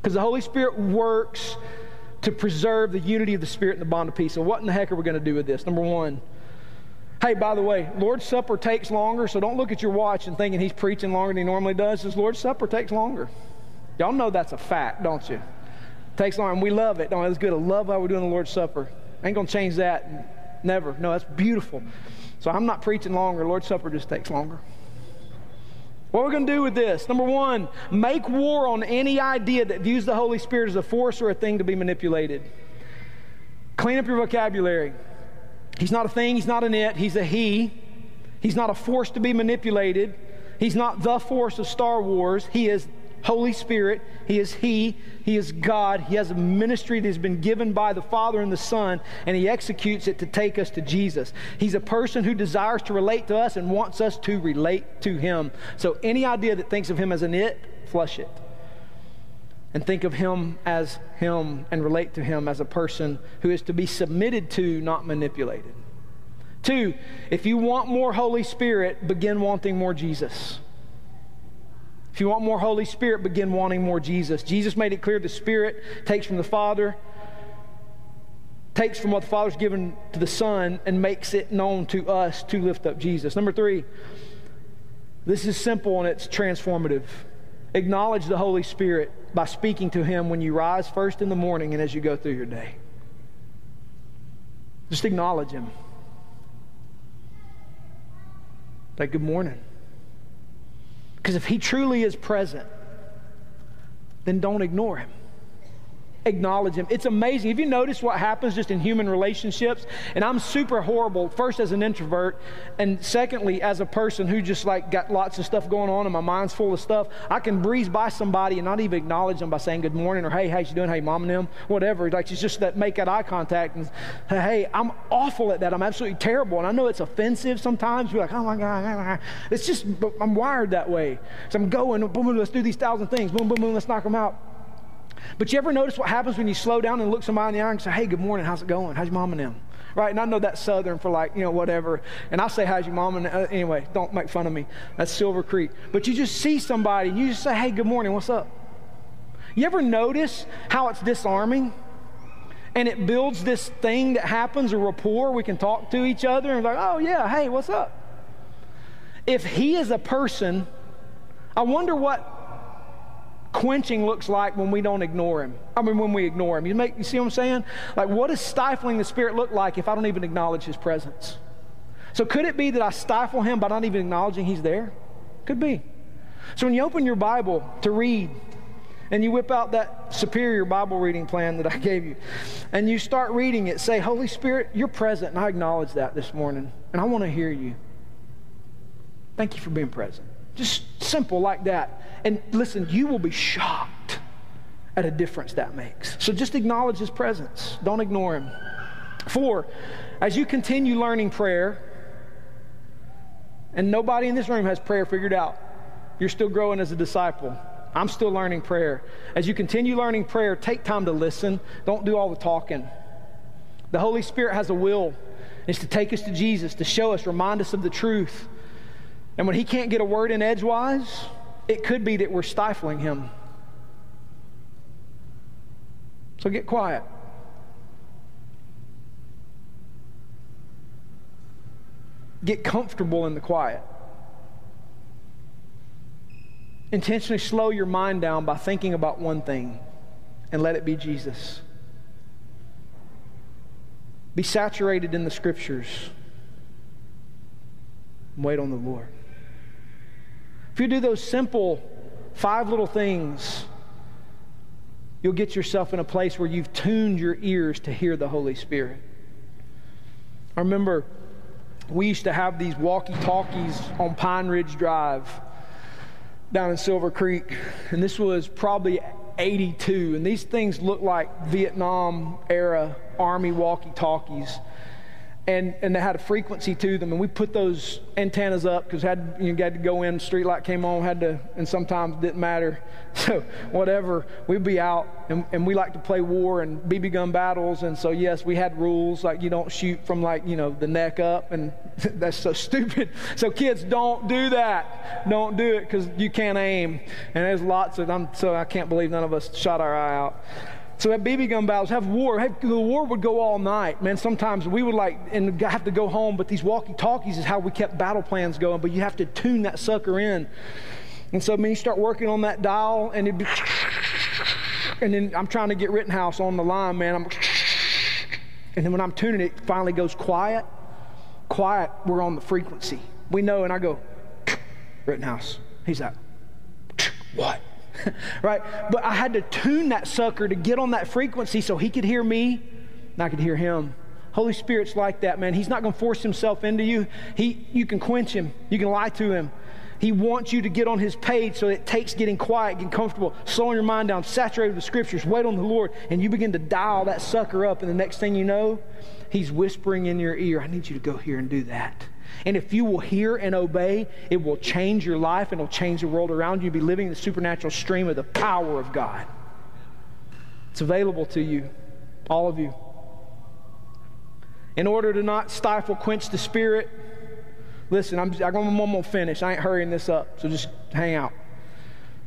Because the Holy Spirit works to preserve the unity of the Spirit and the bond of peace. So, what in the heck are we going to do with this? Number one, hey, by the way, Lord's Supper takes longer, so don't look at your watch and thinking he's preaching longer than he normally does. His Lord's Supper takes longer. Y'all know that's a fact, don't you? It takes longer, and we love it. Don't it's good. I love how we're doing the Lord's Supper. Ain't going to change that. Never. No, that's beautiful. So I'm not preaching longer. Lord's Supper just takes longer. What we're going to do with this? Number one, make war on any idea that views the Holy Spirit as a force or a thing to be manipulated. Clean up your vocabulary. He's not a thing, he's not an it, he's a he. He's not a force to be manipulated. He's not the force of Star Wars. He is Holy Spirit. He is He. He is God. He has a ministry that has been given by the Father and the Son, and He executes it to take us to Jesus. He's a person who desires to relate to us and wants us to relate to Him. So any idea that thinks of Him as an it, flush it. And think of Him as Him and relate to Him as a person who is to be submitted to, not manipulated. Two, if you want more Holy Spirit, begin wanting more Jesus. If you want more Holy Spirit, begin wanting more Jesus. Jesus made it clear the Spirit takes from the Father, takes from what the Father's given to the Son, and makes it known to us to lift up Jesus. Number three, this is simple and it's transformative. Acknowledge the Holy Spirit by speaking to Him when you rise first in the morning and as you go through your day. Just acknowledge Him. Say, Good morning. Because if He truly is present, then don't ignore Him acknowledge him. It's amazing. Have you noticed what happens just in human relationships? And I'm super horrible, first as an introvert, and secondly, as a person who just like got lots of stuff going on and my mind's full of stuff. I can breeze by somebody and not even acknowledge them by saying good morning or hey, how you doing? Hey, mom and them, whatever. Like it's just that make that eye contact and hey, I'm awful at that. I'm absolutely terrible. And I know it's offensive sometimes. We're like, oh, oh my God. It's just, I'm wired that way. So I'm going, boom, boom, let's do these thousand things. Boom, boom, boom, let's knock them out. But you ever notice what happens when you slow down and look somebody in the eye and say, hey, good morning, how's it going? How's your mom and them? Right? And I know that's Southern for like, you know, whatever. And I say, how's your mom? And uh, anyway, don't make fun of me. That's Silver Creek. But you just see somebody and you just say, hey, good morning, what's up? You ever notice how it's disarming? And it builds this thing that happens, a rapport. We can talk to each other and like, oh, yeah, hey, what's up? If he is a person I wonder what quenching looks like when we don't ignore him. I mean, when we ignore him. You, make, you see what I'm saying? Like, what does stifling the Spirit look like if I don't even acknowledge his presence? So, could it be that I stifle him by not even acknowledging he's there? Could be. So, when you open your Bible to read, and you whip out that superior Bible reading plan that I gave you, and you start reading it, say, Holy Spirit, you're present, and I acknowledge that this morning, and I want to hear you. Thank you for being present. Just simple like that. And listen, you will be shocked at a difference that makes. So just acknowledge his presence, don't ignore him. Four, as you continue learning prayer, and nobody in this room has prayer figured out, you're still growing as a disciple. I'm still learning prayer. As you continue learning prayer, take time to listen. Don't do all the talking. The Holy Spirit has a will. It's to take us to Jesus, to show us, remind us of the truth. And when he can't get a word in edgewise, it could be that we're stifling him. So get quiet. Get comfortable in the quiet. Intentionally slow your mind down by thinking about one thing and let it be Jesus. Be saturated in the scriptures. Wait on the Lord. If you do those simple five little things, you'll get yourself in a place where you've tuned your ears to hear the Holy Spirit. I remember we used to have these walkie talkies on Pine Ridge Drive down in Silver Creek, and this was probably 82, and these things looked like Vietnam era Army walkie talkies and, and they had a frequency to them. And we put those antennas up because had you had to go in, street light came on, had to, and sometimes didn't matter. So whatever, we'd be out, and, and we like to play war and BB gun battles. And so yes, we had rules like you don't shoot from like you know the neck up, and that's so stupid. So kids, don't do that. Don't do it because you can't aim. And there's lots of I'm so I can't believe none of us shot our eye out. So have BB gun battles, have war. Have, the war would go all night, man. Sometimes we would like and have to go home, but these walkie-talkies is how we kept battle plans going. But you have to tune that sucker in. And so, I you start working on that dial, and it be, and then I'm trying to get Rittenhouse on the line, man. I'm, and then when I'm tuning it, it finally goes quiet. Quiet. We're on the frequency. We know, and I go, Rittenhouse. He's like, what? right? But I had to tune that sucker to get on that frequency so he could hear me and I could hear him. Holy Spirit's like that, man. He's not going to force himself into you. He, you can quench him. You can lie to him. He wants you to get on his page so it takes getting quiet, getting comfortable, slowing your mind down, saturated with scriptures, wait on the Lord, and you begin to dial that sucker up. And the next thing you know, he's whispering in your ear, I need you to go here and do that. And if you will hear and obey, it will change your life and it'll change the world around you. You'll be living in the supernatural stream of the power of God. It's available to you, all of you. In order to not stifle, quench the spirit, listen, I'm, I'm going to finish. I ain't hurrying this up, so just hang out.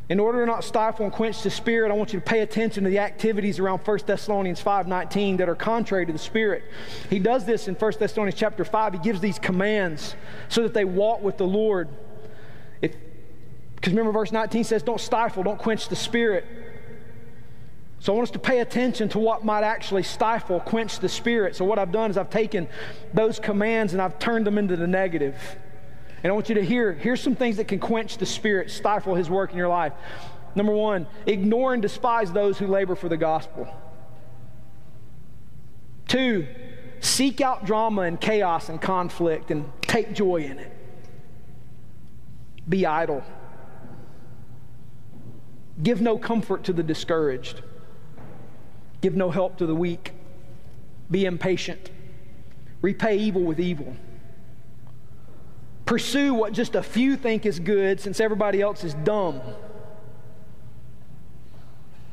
In order to not stifle and quench the spirit, I want you to pay attention to the activities around 1 Thessalonians 5:19 that are contrary to the spirit. He does this in 1 Thessalonians chapter 5. He gives these commands so that they walk with the Lord. Because remember, verse 19 says, Don't stifle, don't quench the spirit. So I want us to pay attention to what might actually stifle, quench the spirit. So what I've done is I've taken those commands and I've turned them into the negative. And I want you to hear here's some things that can quench the Spirit, stifle His work in your life. Number one, ignore and despise those who labor for the gospel. Two, seek out drama and chaos and conflict and take joy in it. Be idle. Give no comfort to the discouraged. Give no help to the weak. Be impatient. Repay evil with evil pursue what just a few think is good since everybody else is dumb.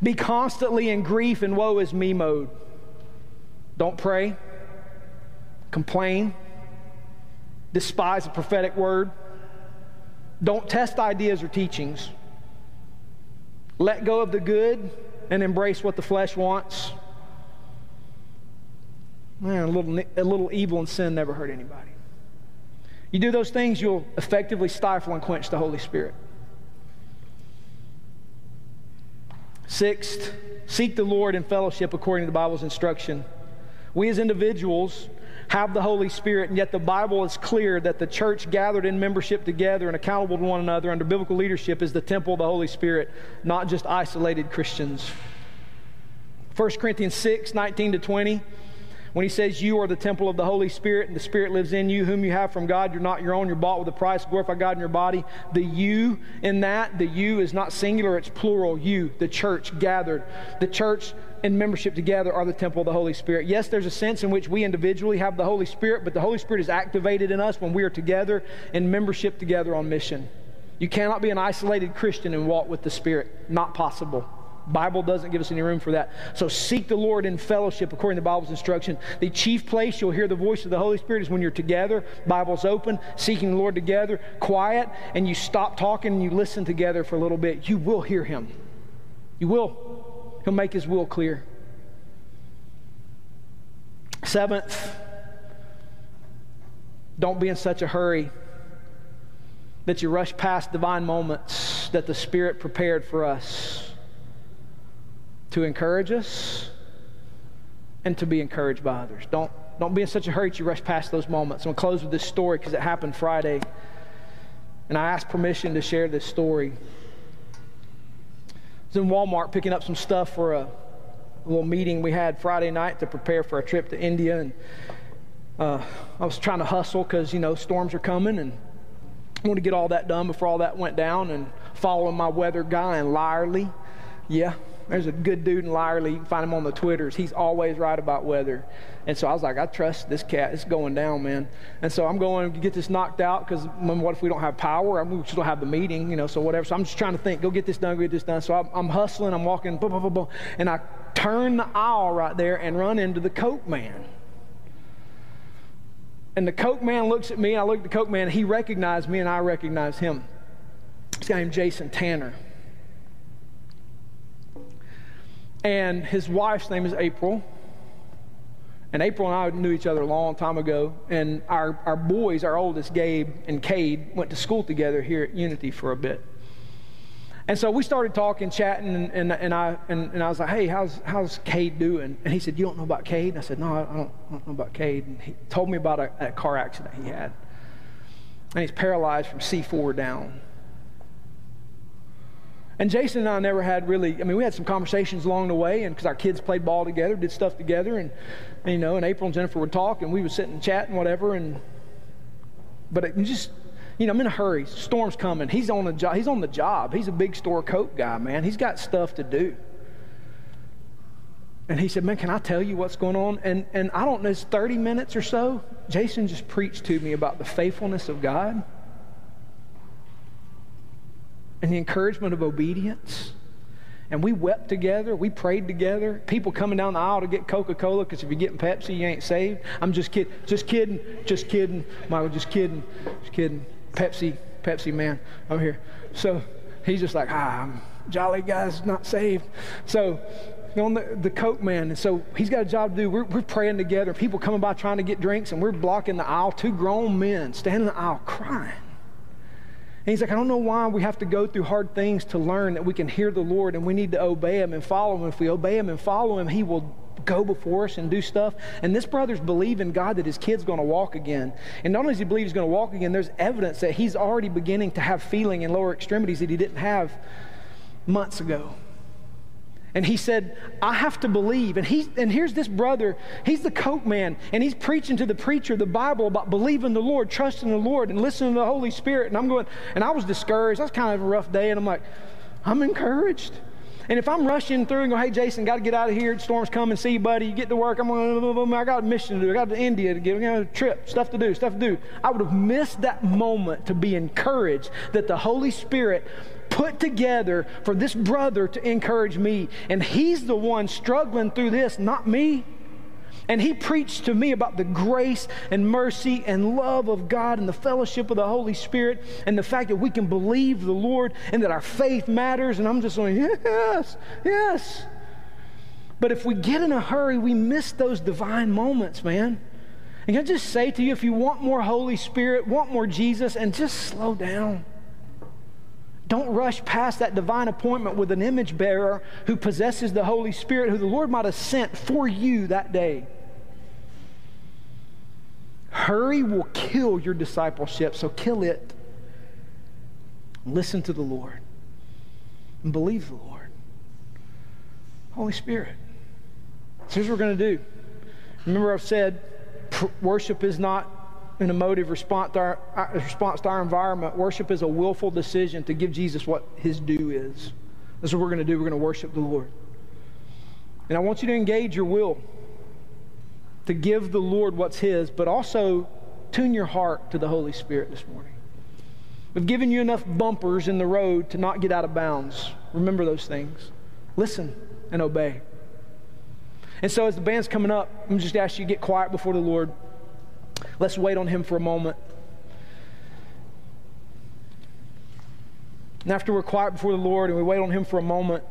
Be constantly in grief and woe is me mode. Don't pray, complain, despise a prophetic word. Don't test ideas or teachings. Let go of the good and embrace what the flesh wants. Man, a little, a little evil and sin never hurt anybody. You do those things, you'll effectively stifle and quench the Holy Spirit. Sixth, seek the Lord in fellowship according to the Bible's instruction. We as individuals have the Holy Spirit, and yet the Bible is clear that the church gathered in membership together and accountable to one another under biblical leadership is the temple of the Holy Spirit, not just isolated Christians. 1 Corinthians 6 19 to 20 when he says, You are the temple of the Holy Spirit, and the Spirit lives in you, whom you have from God. You're not your own, you're bought with a price. Glorify God in your body. The you in that, the you is not singular, it's plural. You, the church gathered. The church and membership together are the temple of the Holy Spirit. Yes, there's a sense in which we individually have the Holy Spirit, but the Holy Spirit is activated in us when we are together in membership together on mission. You cannot be an isolated Christian and walk with the Spirit. Not possible. Bible doesn't give us any room for that. So seek the Lord in fellowship according to the Bible's instruction. The chief place you'll hear the voice of the Holy Spirit is when you're together, Bible's open, seeking the Lord together, quiet, and you stop talking and you listen together for a little bit. You will hear him. You will. He'll make his will clear. Seventh, don't be in such a hurry that you rush past divine moments that the Spirit prepared for us to encourage us and to be encouraged by others. Don't, don't be in such a hurry you rush past those moments. I'm going to close with this story because it happened Friday. And I asked permission to share this story. I was in Walmart picking up some stuff for a, little meeting we had Friday night to prepare for a trip to India. And uh, I was trying to hustle because, you know, storms are coming and I want to get all that done before all that went down and following my weather guy in Lyerly. Yeah, there's a good dude in Lyerly. You can find him on the Twitters. He's always right about weather. And so I was like, I trust this cat. It's going down, man. And so I'm going to get this knocked out because what if we don't have power? I mean, we still have the meeting, you know, so whatever. So I'm just trying to think, go get this done, go get this done. So I'm, I'm hustling. I'm walking, blah, blah, blah, blah, and I turn the aisle right there and run into the Coke man. And the Coke man looks at me, I look at the Coke man, he recognized me, and I recognize him. This guy named Jason Tanner. And his wife's name is April. And April and I knew each other a long time ago. And our, our boys, our oldest, Gabe and Cade, went to school together here at Unity for a bit. And so we started talking, chatting, and, and, and I, and, and, I was like, hey, how's, how's Cade doing? And he said, you don't know about Cade? And I said, no, I don't, I don't know about Cade. And he told me about a, a car accident he had. And he's paralyzed from C4 down. And Jason and I never had really, I mean, we had some conversations along the way, and because our kids played ball together, did stuff together, and, you know, and April and Jennifer would talk, and we would sit and chat and whatever, and, but it just, you know, I'm in a hurry. Storm's coming. He's on the job. He's on the job. He's a big store coat guy, man. He's got stuff to do. And he said, Man, can I tell you what's going on? And, and I don't know, it's 30 minutes or so. Jason just preached to me about the faithfulness of God and the encouragement of obedience. And we wept together. We prayed together. People coming down the aisle to get Coca Cola because if you're getting Pepsi, you ain't saved. I'm just kidding. Just kidding. Just kidding. Michael, just kidding. Just kidding. Pepsi, Pepsi man. I'm here. So he's just like, ah, I'm jolly guy's not saved. So on the, the Coke man. And so he's got a job to do. We're, we're praying together. People coming by trying to get drinks, and we're blocking the aisle. Two grown men standing in the aisle crying. And he's like, I don't know why we have to go through hard things to learn that we can hear the Lord and we need to obey him and follow him. If we obey him and follow him, he will go before us and do stuff. And this brother's believing God that his kid's going to walk again. And not only does he believe he's going to walk again, there's evidence that he's already beginning to have feeling in lower extremities that he didn't have months ago. And he said, I have to believe. And, he, and here's this brother, he's the coke man, and he's preaching to the preacher the Bible about believing the Lord, trusting the Lord, and listening to the Holy Spirit. And I'm going, and I was discouraged. That was kind of a rough day. And I'm like, I'm encouraged. And if I'm rushing through and go, hey, Jason, got to get out of here. Storm's coming. See you, buddy. You get to work. I'm going, I got a mission to do. I got to India to get, I got a trip, stuff to do, stuff to do. I would have missed that moment to be encouraged that the Holy Spirit put together for this brother to encourage me. And he's the one struggling through this, not me. And he preached to me about the grace and mercy and love of God and the fellowship of the Holy Spirit and the fact that we can believe the Lord and that our faith matters. And I'm just going, yes, yes. But if we get in a hurry, we miss those divine moments, man. And I just say to you, if you want more Holy Spirit, want more Jesus, and just slow down. Don't rush past that divine appointment with an image bearer who possesses the Holy Spirit, who the Lord might have sent for you that day. Hurry will kill your discipleship, so kill it. Listen to the Lord and believe the Lord. Holy Spirit. So here's what we're going to do. Remember, I've said worship is not an emotive response to, our, uh, response to our environment. Worship is a willful decision to give Jesus what his due is. That's what we're going to do. We're going to worship the Lord. And I want you to engage your will to give the Lord what's his, but also tune your heart to the Holy Spirit this morning. We've given you enough bumpers in the road to not get out of bounds. Remember those things. Listen and obey. And so, as the band's coming up, I'm just ask you to get quiet before the Lord. Let's wait on Him for a moment. And after we're quiet before the Lord and we wait on Him for a moment,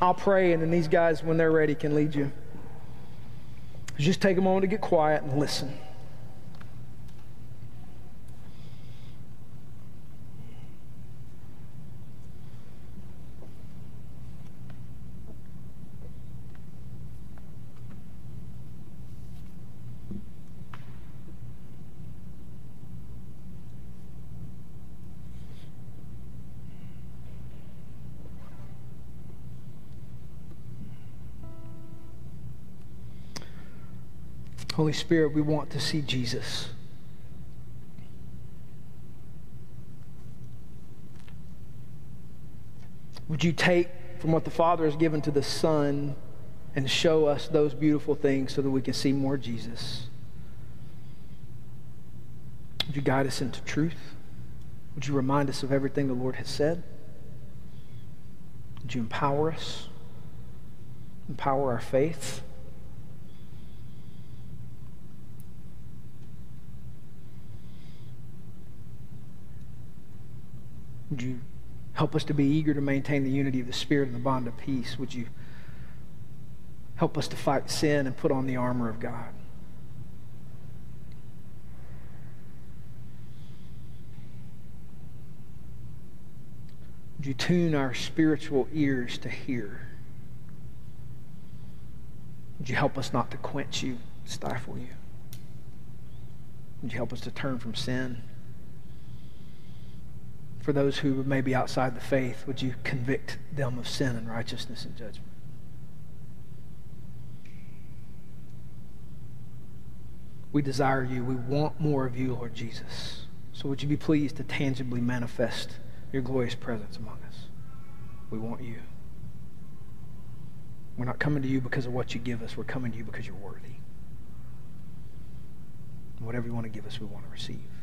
I'll pray, and then these guys, when they're ready, can lead you. Just take a moment to get quiet and listen. Holy Spirit, we want to see Jesus. Would you take from what the Father has given to the Son and show us those beautiful things so that we can see more Jesus? Would you guide us into truth? Would you remind us of everything the Lord has said? Would you empower us? Empower our faith? Would you help us to be eager to maintain the unity of the Spirit and the bond of peace? Would you help us to fight sin and put on the armor of God? Would you tune our spiritual ears to hear? Would you help us not to quench you, stifle you? Would you help us to turn from sin? For those who may be outside the faith, would you convict them of sin and righteousness and judgment? We desire you. We want more of you, Lord Jesus. So would you be pleased to tangibly manifest your glorious presence among us? We want you. We're not coming to you because of what you give us. We're coming to you because you're worthy. whatever you want to give us, we want to receive.